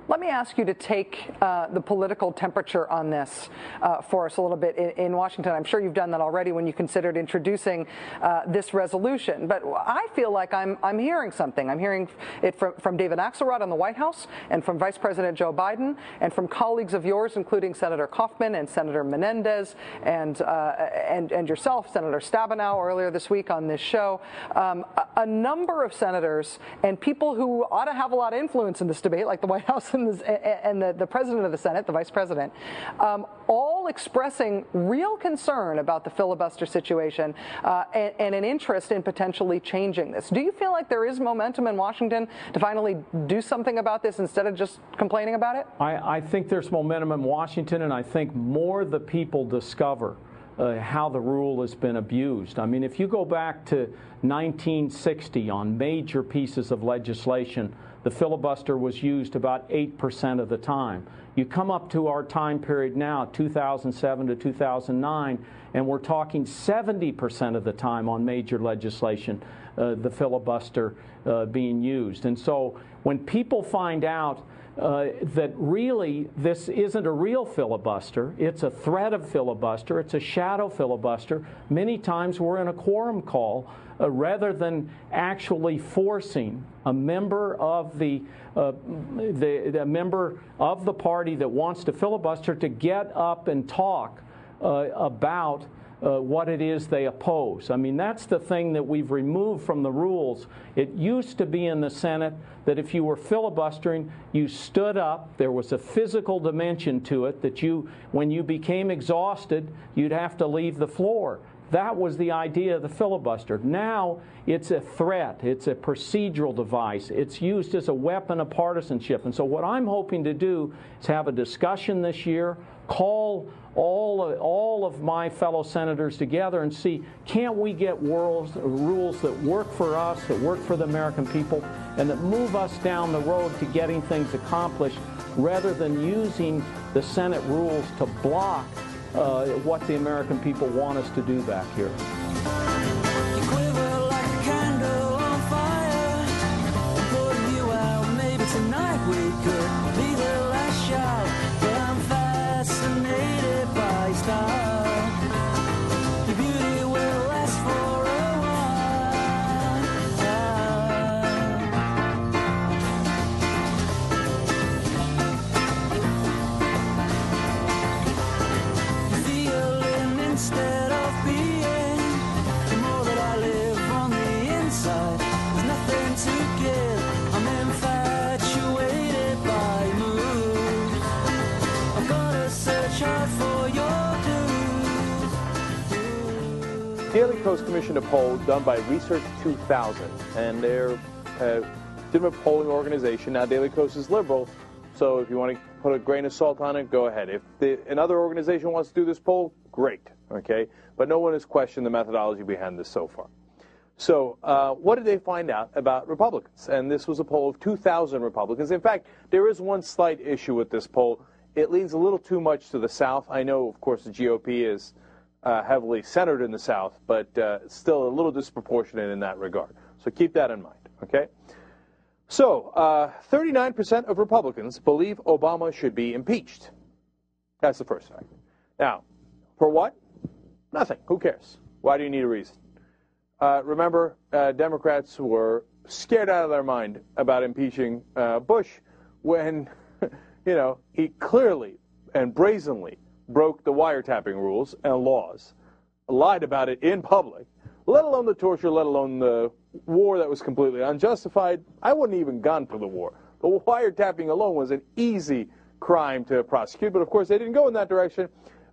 [SPEAKER 15] Let me ask you to take uh, the political temperature on this uh, for us a little bit in, in, Washington. I'm sure you've done that already when you considered introducing uh, this resolution. But I feel like I'm, I'm hearing something. I'm hearing it from, from David Axelrod in the White House and from Vice President Joe Biden and from colleagues of yours, including Senator Kaufman and Senator Menendez and, uh, and, and yourself, Senator Stabenow, earlier this week on this show. Um, a, a number of senators and people who ought to have a lot of influence in this debate, like the White House the, and the, the president of the Senate, the vice president, um, all expressing real concern about the filibuster situation uh, and, and, an interest in potentially changing this. Do you feel like there is momentum in Washington to finally do something about this instead of just complaining about it?
[SPEAKER 14] I, I think there's momentum in Washington, and I think more the people discover. Uh, how the rule has been abused. I mean, if you go back to 1960 on major pieces of legislation, the filibuster was used about 8% of the time. You come up to our time period now, 2007 to 2009, and we're talking 70% of the time on major legislation, uh, the filibuster uh, being used. And so when people find out uh, that really this isn't a real filibuster. It's a threat of filibuster. It's a shadow filibuster. Many times we're in a quorum call uh, rather than actually forcing a member of the, uh, the, the member of the party that wants to filibuster to get up and talk uh, about uh, what it is they oppose. I mean, that's the thing that we've removed from the rules. It used to be in the Senate that if you were filibustering, you stood up. There was a physical dimension to it that you, when you became exhausted, you'd have to leave the floor. That was the idea of the filibuster. Now it's a threat, it's a procedural device, it's used as a weapon of partisanship. And so, what I'm hoping to do is have a discussion this year, call all of, all of my fellow senators together and see can't we get rules, rules that work for us, that work for the American people, and that move us down the road to getting things accomplished rather than using the Senate rules to block uh, what the American people want us to do back here.
[SPEAKER 2] Daily Kos commissioned a poll done by Research 2000, and they're a legitimate polling organization. Now, Daily Kos is liberal, so if you want to put a grain of salt on it, go ahead. If the, another organization wants to do this poll, great, okay? But no one has questioned the methodology behind this so far. So, uh, what did they find out about Republicans? And this was a poll of 2,000 Republicans. In fact, there is one slight issue with this poll. it leans a little too much to the South. I know, of course, the GOP is uh, heavily centered in the South, but uh, still a little disproportionate in that regard. So keep that in mind, okay? So, uh, 39% of Republicans believe Obama should be impeached. That's the first fact. Now, for what? Nothing. Who cares? Why do you need a reason? Uh, remember, uh, Democrats were scared out of their mind about impeaching uh, Bush when, you know, he clearly and brazenly broke the wiretapping rules and laws, lied about it in public, let alone the torture, let alone the war that was completely unjustified. I wouldn't even gone for the war. The wiretapping alone was an easy crime to prosecute, but of course they didn't go in that direction.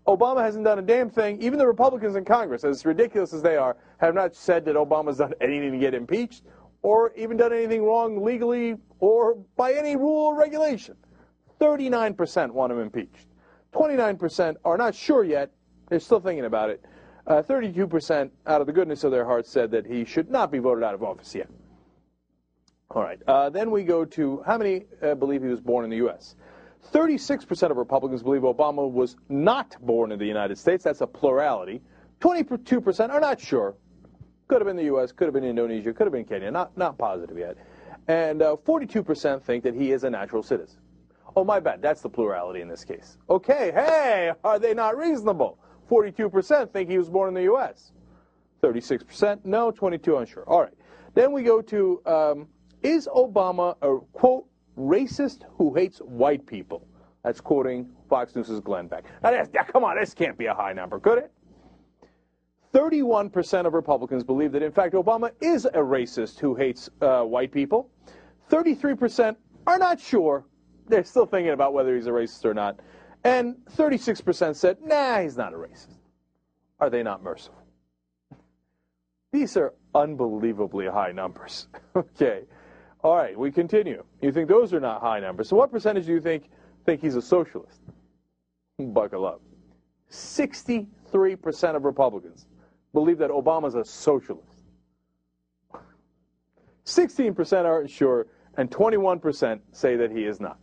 [SPEAKER 2] Obama hasn't done a damn thing. Even the Republicans in Congress, as ridiculous as they are, have not said that Obama's done anything to get impeached or even done anything wrong legally or by any rule or regulation. 39% want him impeached. 29% are not sure yet. They're still thinking about it. Uh, 32% out of the goodness of their hearts said that he should not be voted out of office yet. All right. Uh, then we go to how many uh, believe he was born in the U.S.? 36% of Republicans believe Obama was not born in the United States. That's a plurality. 22% are not sure. Could have been the U.S., could have been Indonesia, could have been Kenya. Not, not positive yet. And uh, 42% think that he is a natural citizen. Oh, my bad. That's the plurality in this case. Okay, hey, are they not reasonable? 42% think he was born in the U.S. 36% no, 22 unsure. All right. Then we go to um, is Obama a, quote, racist who hates white people? That's quoting Fox News' Glenn Beck. Now, that's, come on, this can't be a high number, could it? 31% of Republicans believe that, in fact, Obama is a racist who hates uh, white people. 33% are not sure. They're still thinking about whether he's a racist or not. And 36% said, nah, he's not a racist. Are they not merciful? These are unbelievably high numbers. okay. All right, we continue. You think those are not high numbers. So what percentage do you think think he's a socialist? Buckle up. 63% of Republicans believe that Obama's a socialist. 16% aren't sure, and 21% say that he is not.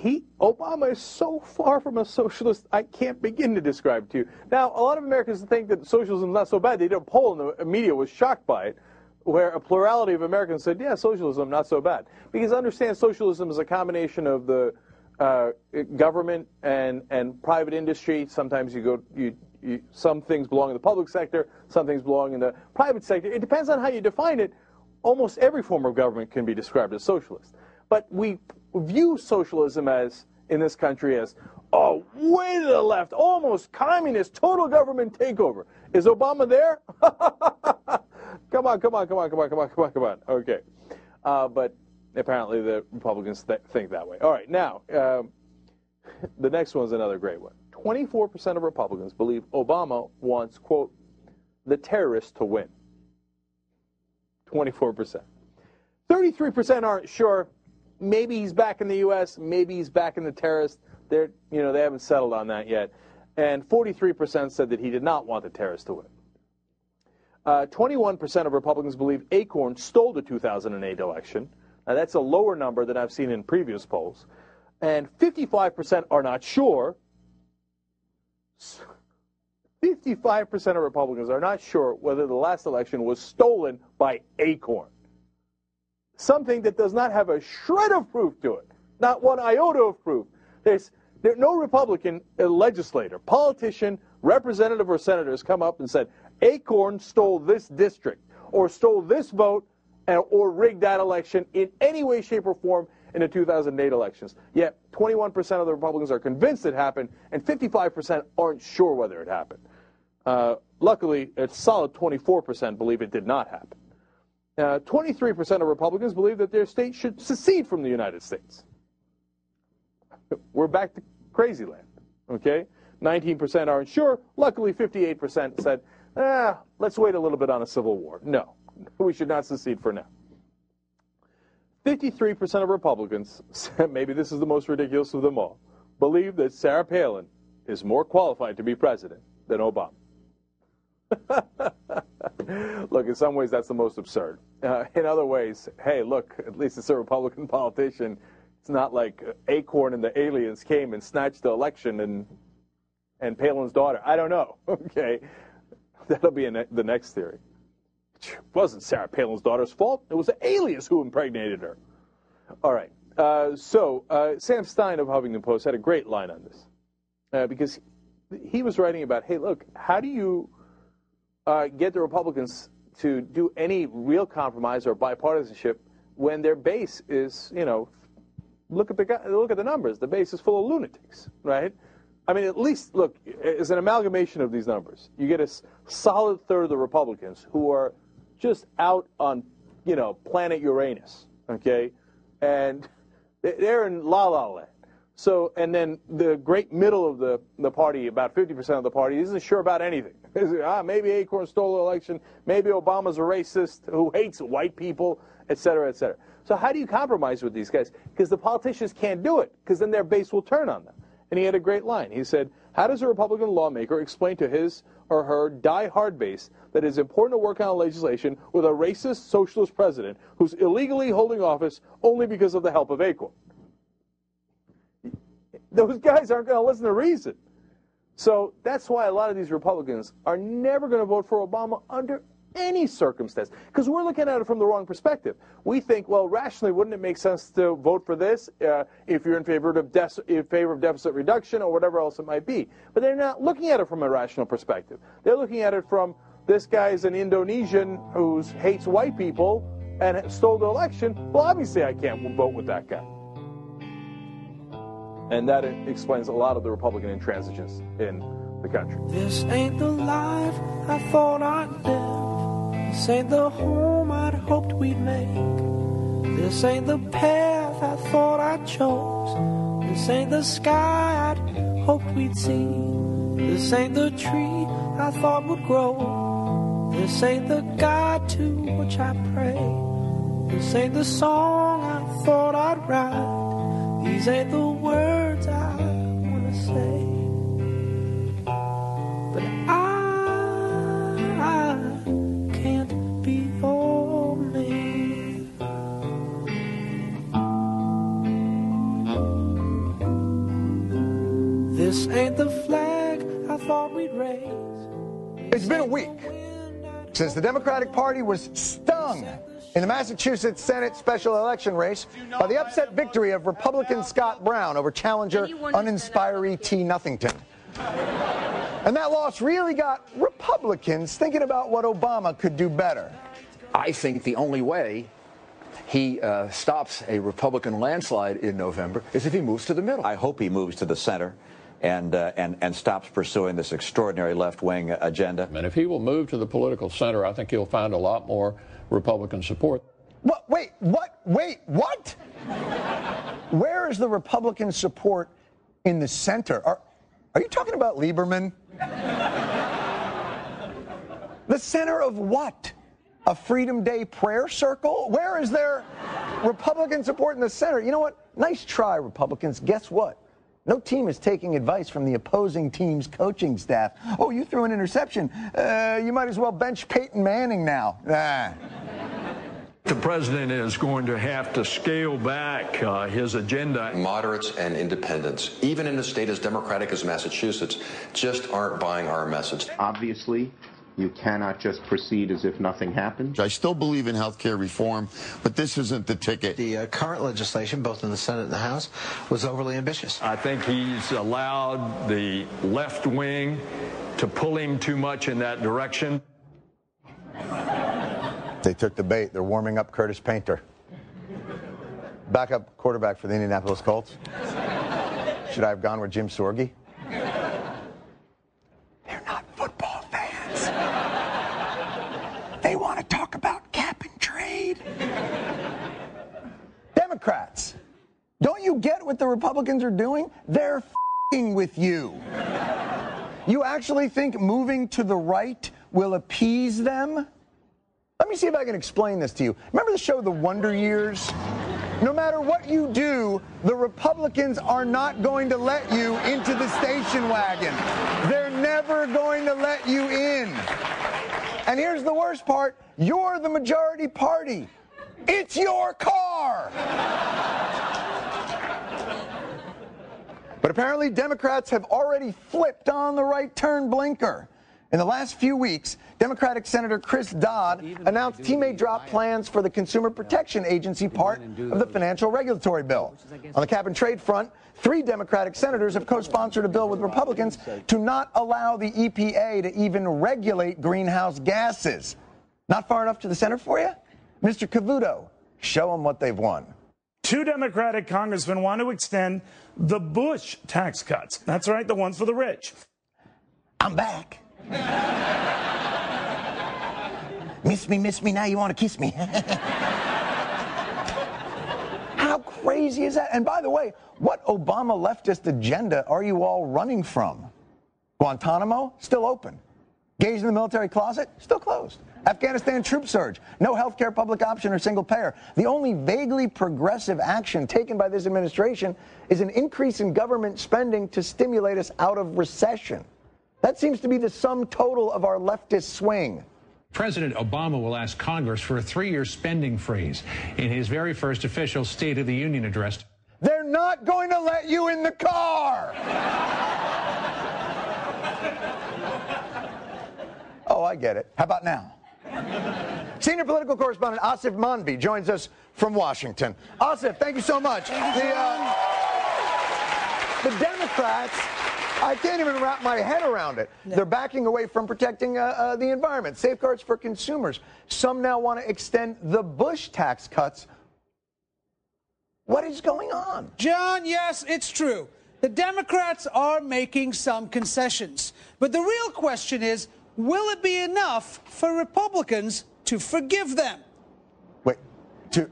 [SPEAKER 2] He, Obama is so far from a socialist, I can't begin to describe to you. Now, a lot of Americans think that socialism is not so bad. They did a poll, and the media was shocked by it, where a plurality of Americans said, yeah, socialism, not so bad. Because understand socialism is a combination of the uh, government and, and private industry. Sometimes you go, you, you, some things belong in the public sector, some things belong in the private sector. It depends on how you define it. Almost every form of government can be described as socialist. But we view socialism as, in this country, as, oh, way to the left, almost communist, total government takeover. Is Obama there? come on, come on, come on, come on, come on, come on, come on. Okay. Uh, but apparently the Republicans th- think that way. All right, now, um, the next one's another great one. 24% of Republicans believe Obama wants, quote, the terrorists to win. 24%. 33% aren't sure. Maybe he's back in the U.S., maybe he's back in the terrorists. They're, you know, they haven't settled on that yet. And 43% said that he did not want the terrorists to win. Uh, 21% of Republicans believe Acorn stole the 2008 election. Now, that's a lower number than I've seen in previous polls. And 55% are not sure. 55% of Republicans are not sure whether the last election was stolen by Acorn. Something that does not have a shred of proof to it, not one iota of proof. There's there, no Republican legislator, politician, representative, or senator has come up and said, Acorn stole this district or stole this vote or rigged that election in any way, shape, or form in the 2008 elections. Yet 21% of the Republicans are convinced it happened, and 55% aren't sure whether it happened. Uh, luckily, a solid 24% believe it did not happen. Uh, 23% of Republicans believe that their state should secede from the United States. We're back to crazy land, okay? 19% aren't sure. Luckily, 58% said, ah, let's wait a little bit on a civil war. No, we should not secede for now. 53% of Republicans, maybe this is the most ridiculous of them all, believe that Sarah Palin is more qualified to be president than Obama. look, in some ways, that's the most absurd. Uh, in other ways, hey, look, at least it's a Republican politician. It's not like Acorn and the aliens came and snatched the election and and Palin's daughter. I don't know. Okay, that'll be ne- the next theory. It wasn't Sarah Palin's daughter's fault. It was the aliens who impregnated her. All right. Uh, so uh, Sam Stein of Huffington Post had a great line on this uh, because he was writing about, hey, look, how do you uh, get the Republicans to do any real compromise or bipartisanship when their base is, you know, look at the look at the numbers. The base is full of lunatics, right? I mean, at least look, as an amalgamation of these numbers, you get a solid third of the Republicans who are just out on, you know, planet Uranus, okay, and they- they're in la la land. So, and then the great middle of the, the party, about 50% of the party, isn't sure about anything. Ah, maybe Acorn stole the election. Maybe Obama's a racist who hates white people, et cetera, et cetera. So how do you compromise with these guys? Because the politicians can't do it, because then their base will turn on them. And he had a great line. He said, how does a Republican lawmaker explain to his or her die-hard base that it's important to work on legislation with a racist socialist president who's illegally holding office only because of the help of Acorn? those guys aren't going to listen to reason. So that's why a lot of these Republicans are never going to vote for Obama under any circumstance because we're looking at it from the wrong perspective. We think, well, rationally, wouldn't it make sense to vote for this uh, if you're in favor of in favor of deficit reduction or whatever else it might be? But they're not looking at it from a rational perspective. They're looking at it from this guy's an Indonesian who hates white people and stole the election. Well, obviously, I can't vote with that guy. And that explains a lot of the Republican intransigence in the country.
[SPEAKER 8] This ain't the life I thought I'd live. This ain't the home I'd hoped we'd make. This ain't the path I thought I chose. This ain't the sky I'd hoped we'd see. This ain't the tree I thought would grow. This ain't the God to which I pray. This ain't the song I thought I'd write. These ain't the words I wanna say. But I, I can't be your man. This ain't the flag I thought we'd raise.
[SPEAKER 6] It's been a week since the Democratic Party was stung in the Massachusetts Senate special election race by the upset victory of Republican Scott Brown over challenger uninspiree T. Nothington. And that loss really got Republicans thinking about what Obama could do better.
[SPEAKER 16] I think the only way he uh, stops a Republican landslide in November is if he moves to the middle.
[SPEAKER 17] I hope he moves to the center and, uh, and, and stops pursuing this extraordinary left wing agenda.
[SPEAKER 18] And if he will move to the political center, I think he'll find a lot more Republican support.
[SPEAKER 6] What? Wait, what? Wait, what? Where is the Republican support in the center? Are, are you talking about Lieberman? the center of what? A Freedom Day prayer circle? Where is there Republican support in the center? You know what? Nice try, Republicans. Guess what? No team is taking advice from the opposing team's coaching staff. Oh, you threw an interception. Uh, you might as well bench Peyton Manning now. Ah.
[SPEAKER 19] The president is going to have to scale back uh, his agenda.
[SPEAKER 20] Moderates and independents, even in a state as democratic as Massachusetts, just aren't buying our message.
[SPEAKER 21] Obviously, you cannot just proceed as if nothing happened.
[SPEAKER 22] I still believe in health care reform, but this isn't the ticket.
[SPEAKER 23] The uh, current legislation, both in the Senate and the House, was overly ambitious.
[SPEAKER 19] I think he's allowed the left wing to pull him too much in that direction.
[SPEAKER 6] They took the bait. They're warming up Curtis Painter. Backup quarterback for the Indianapolis Colts. Should I have gone with Jim Sorgi? They're not football fans. They want to talk about cap and trade. Democrats, don't you get what the Republicans are doing? They're with you. You actually think moving to the right will appease them? Let me see if I can explain this to you. Remember the show The Wonder Years? No matter what you do, the Republicans are not going to let you into the station wagon. They're never going to let you in. And here's the worst part you're the majority party. It's your car. But apparently, Democrats have already flipped on the right turn blinker. In the last few weeks, Democratic Senator Chris Dodd announced he may drop plans for the Consumer Protection Agency part of the financial regulatory bill. On the cap and trade front, three Democratic senators have co sponsored a bill with Republicans to not allow the EPA to even regulate greenhouse gases. Not far enough to the center for you? Mr. Cavuto, show them what they've won.
[SPEAKER 24] Two Democratic congressmen want to extend the Bush tax cuts. That's right, the ones for the rich.
[SPEAKER 6] I'm back. miss me, miss me, now you want to kiss me. How crazy is that? And by the way, what Obama leftist agenda are you all running from? Guantanamo, still open. Gays in the military closet, still closed. Afghanistan troop surge, no health care public option or single payer. The only vaguely progressive action taken by this administration is an increase in government spending to stimulate us out of recession. That seems to be the sum total of our leftist swing.
[SPEAKER 25] President Obama will ask Congress for a three year spending freeze in his very first official State of the Union address.
[SPEAKER 6] They're not going to let you in the car. oh, I get it. How about now? Senior political correspondent Aasif Mandvi joins us from Washington. Aasif, thank you so much. The, uh, the Democrats, I can't even wrap my head around it. They're backing away from protecting uh, uh, the environment, safeguards for consumers. Some now want to extend the Bush tax cuts. What is going on?
[SPEAKER 26] John, yes, it's true. The Democrats are making some concessions. But the real question is will it be enough for Republicans to forgive them?
[SPEAKER 6] Wait, to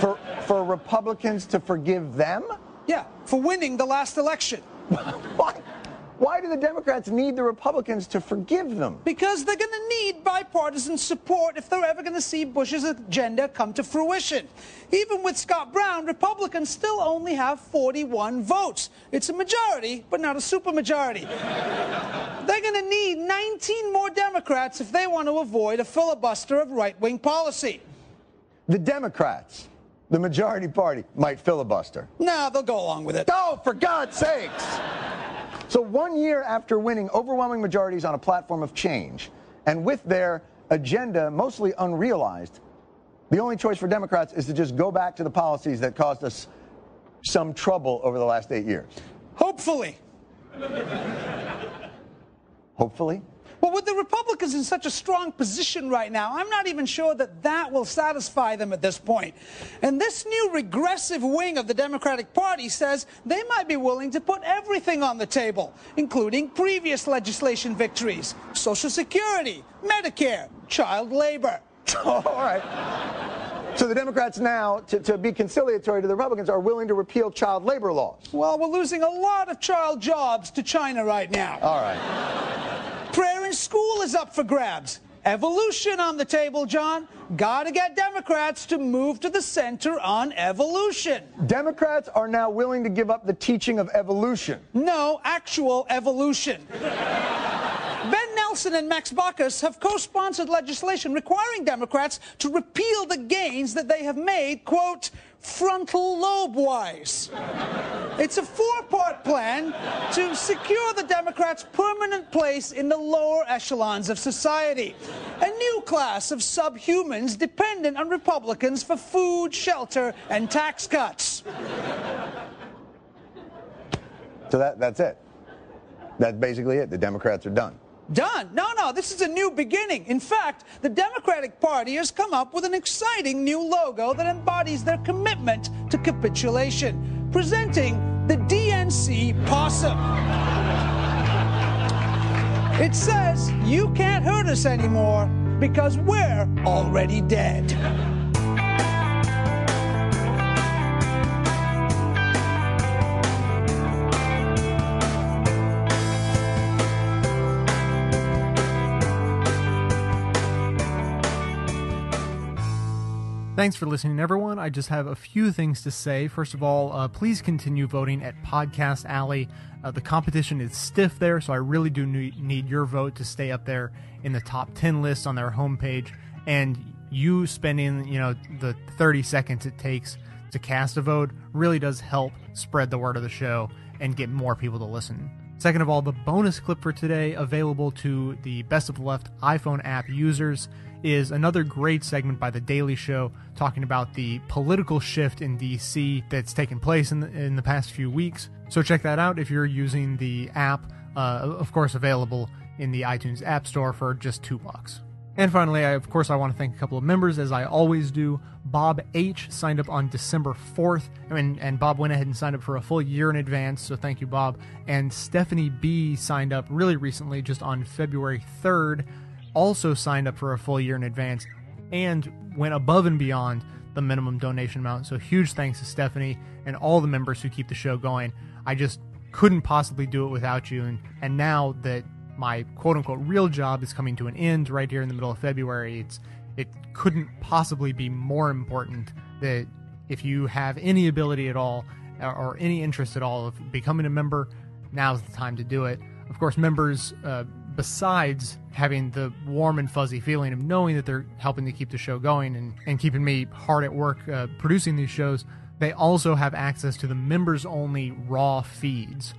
[SPEAKER 6] for for Republicans to forgive them?
[SPEAKER 26] Yeah, for winning the last election.
[SPEAKER 6] Why? Why do the Democrats need the Republicans to forgive them?
[SPEAKER 26] Because they're going to need bipartisan support if they're ever going to see Bush's agenda come to fruition. Even with Scott Brown, Republicans still only have 41 votes. It's a majority, but not a supermajority. they're going to need 19 more Democrats if they want to avoid a filibuster of right wing policy.
[SPEAKER 6] The Democrats, the majority party, might filibuster.
[SPEAKER 26] No, they'll go along with it.
[SPEAKER 6] Oh, for God's sakes! So, one year after winning overwhelming majorities on a platform of change, and with their agenda mostly unrealized, the only choice for Democrats is to just go back to the policies that caused us some trouble over the last eight years.
[SPEAKER 26] Hopefully.
[SPEAKER 6] Hopefully?
[SPEAKER 26] Well, with the Republicans in such a strong position right now, I'm not even sure that that will satisfy them at this point. And this new regressive wing of the Democratic Party says they might be willing to put everything on the table, including previous legislation victories, Social Security, Medicare, child labor.
[SPEAKER 6] All right. So the Democrats now, to, to, be conciliatory to the Republicans, are willing to repeal child labor laws.
[SPEAKER 26] Well, we're losing a lot of child jobs to China right now.
[SPEAKER 6] All right.
[SPEAKER 26] School is up for grabs. Evolution on the table, John. Gotta get Democrats to move to the center on evolution.
[SPEAKER 6] Democrats are now willing to give up the teaching of evolution.
[SPEAKER 26] No, actual evolution. Ben Nelson and Max Baucus have co-sponsored legislation requiring Democrats to repeal the gains that they have made, quote, frontal lobe-wise. It's a four-part plan to secure the Democrats' permanent place in the lower echelons of society. A new class of subhumans dependent on Republicans for food, shelter, and tax cuts.
[SPEAKER 6] So that, that's it. That's basically it. The Democrats are done.
[SPEAKER 26] Done. No, no, this is a new beginning. In fact, the Democratic Party has come up with an exciting new logo that embodies their commitment to capitulation, presenting the DNC possum. It says, You can't hurt us anymore because we're already dead.
[SPEAKER 1] Thanks for listening, everyone. I just have a few things to say. First of all, uh, please continue voting at Podcast Alley. Uh, the competition is stiff there, so I really do need your vote to stay up there in the top 10 list on their homepage. And you spending, you know, the 30 seconds it takes to cast a vote really does help spread the word of the show and get more people to listen. Second of all, the bonus clip for today, available to the Best of the Left iPhone app users, is another great segment by The Daily Show talking about the political shift in DC that's taken place in the, in the past few weeks. So check that out if you're using the app, uh, of course, available in the iTunes App Store for just two bucks. And finally, I, of course, I want to thank a couple of members, as I always do. Bob H signed up on December 4th, and, and Bob went ahead and signed up for a full year in advance, so thank you, Bob. And Stephanie B signed up really recently, just on February 3rd, also signed up for a full year in advance, and went above and beyond the minimum donation amount. So huge thanks to Stephanie and all the members who keep the show going. I just couldn't possibly do it without you, and, and now that my quote unquote real job is coming to an end right here in the middle of February. It's it couldn't possibly be more important that if you have any ability at all or any interest at all of becoming a member, now's the time to do it. Of course, members, uh, besides having the warm and fuzzy feeling of knowing that they're helping to keep the show going and, and keeping me hard at work uh, producing these shows, they also have access to the members only raw feeds.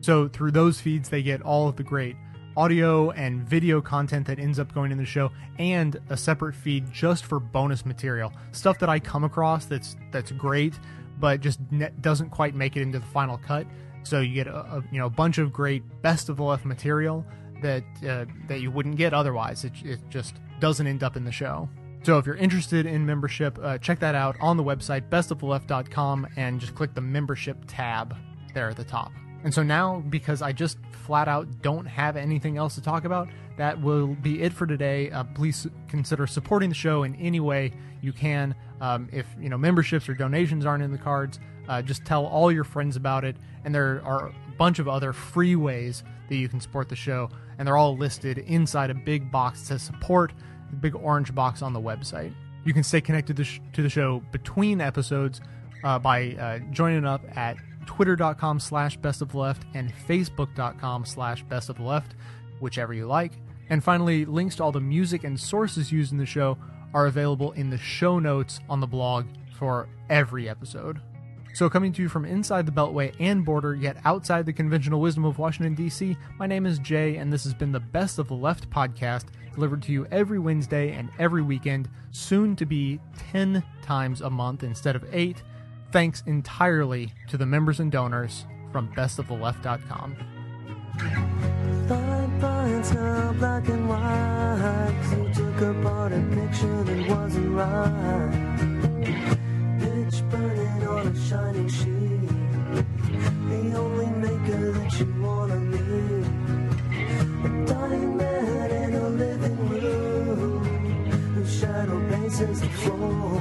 [SPEAKER 1] So through those feeds, they get all of the great audio and video content that ends up going in the show and a separate feed just for bonus material stuff that i come across that's that's great but just doesn't quite make it into the final cut so you get a, a you know a bunch of great best of the left material that uh, that you wouldn't get otherwise it, it just doesn't end up in the show so if you're interested in membership uh, check that out on the website bestoftheleft.com and just click the membership tab there at the top and so now, because I just flat out don't have anything else to talk about, that will be it for today. Uh, please consider supporting the show in any way you can. Um, if you know memberships or donations aren't in the cards, uh, just tell all your friends about it. And there are a bunch of other free ways that you can support the show, and they're all listed inside a big box that says support, the big orange box on the website. You can stay connected to, sh- to the show between episodes uh, by uh, joining up at twitter.com slash best of left and facebook.com slash best of left, whichever you like. And finally, links to all the music and sources used in the show are available in the show notes on the blog for every episode. So, coming to you from inside the Beltway and border, yet outside the conventional wisdom of Washington, D.C., my name is Jay, and this has been the Best of the Left podcast, delivered to you every Wednesday and every weekend, soon to be 10 times a month instead of 8 thanks entirely to the members and donors from bestoftheleft.com. Fine now black and white. You took apart a picture that wasn't right. Burning on a shining sheet. The only maker that you wanna meet. A dying man in a living room. Whose shadow bases the floor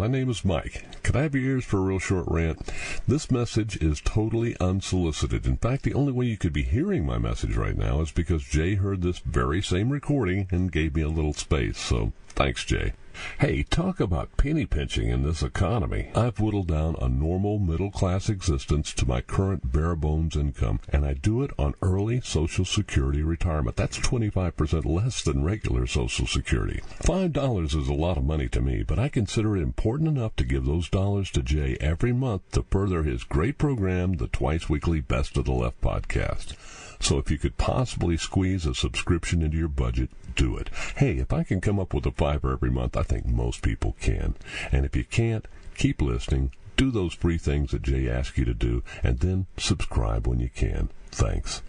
[SPEAKER 27] my name is Mike. Could I have your ears for a real short rant? This message is totally unsolicited. In fact, the only way you could be hearing my message right now is because Jay heard this very same recording and gave me a little space. So thanks, Jay. Hey, talk about penny pinching in this economy. I've whittled down a normal middle class existence to my current bare bones income, and I do it on early Social Security retirement. That's 25% less than regular Social Security. $5 is a lot of money to me, but I consider it important enough to give those dollars to Jay every month to further his great program, the twice weekly Best of the Left podcast. So if you could possibly squeeze a subscription into your budget, do it. Hey, if I can come up with a fiver every month, I think most people can. And if you can't, keep listening, do those free things that Jay asked you to do, and then subscribe when you can. Thanks.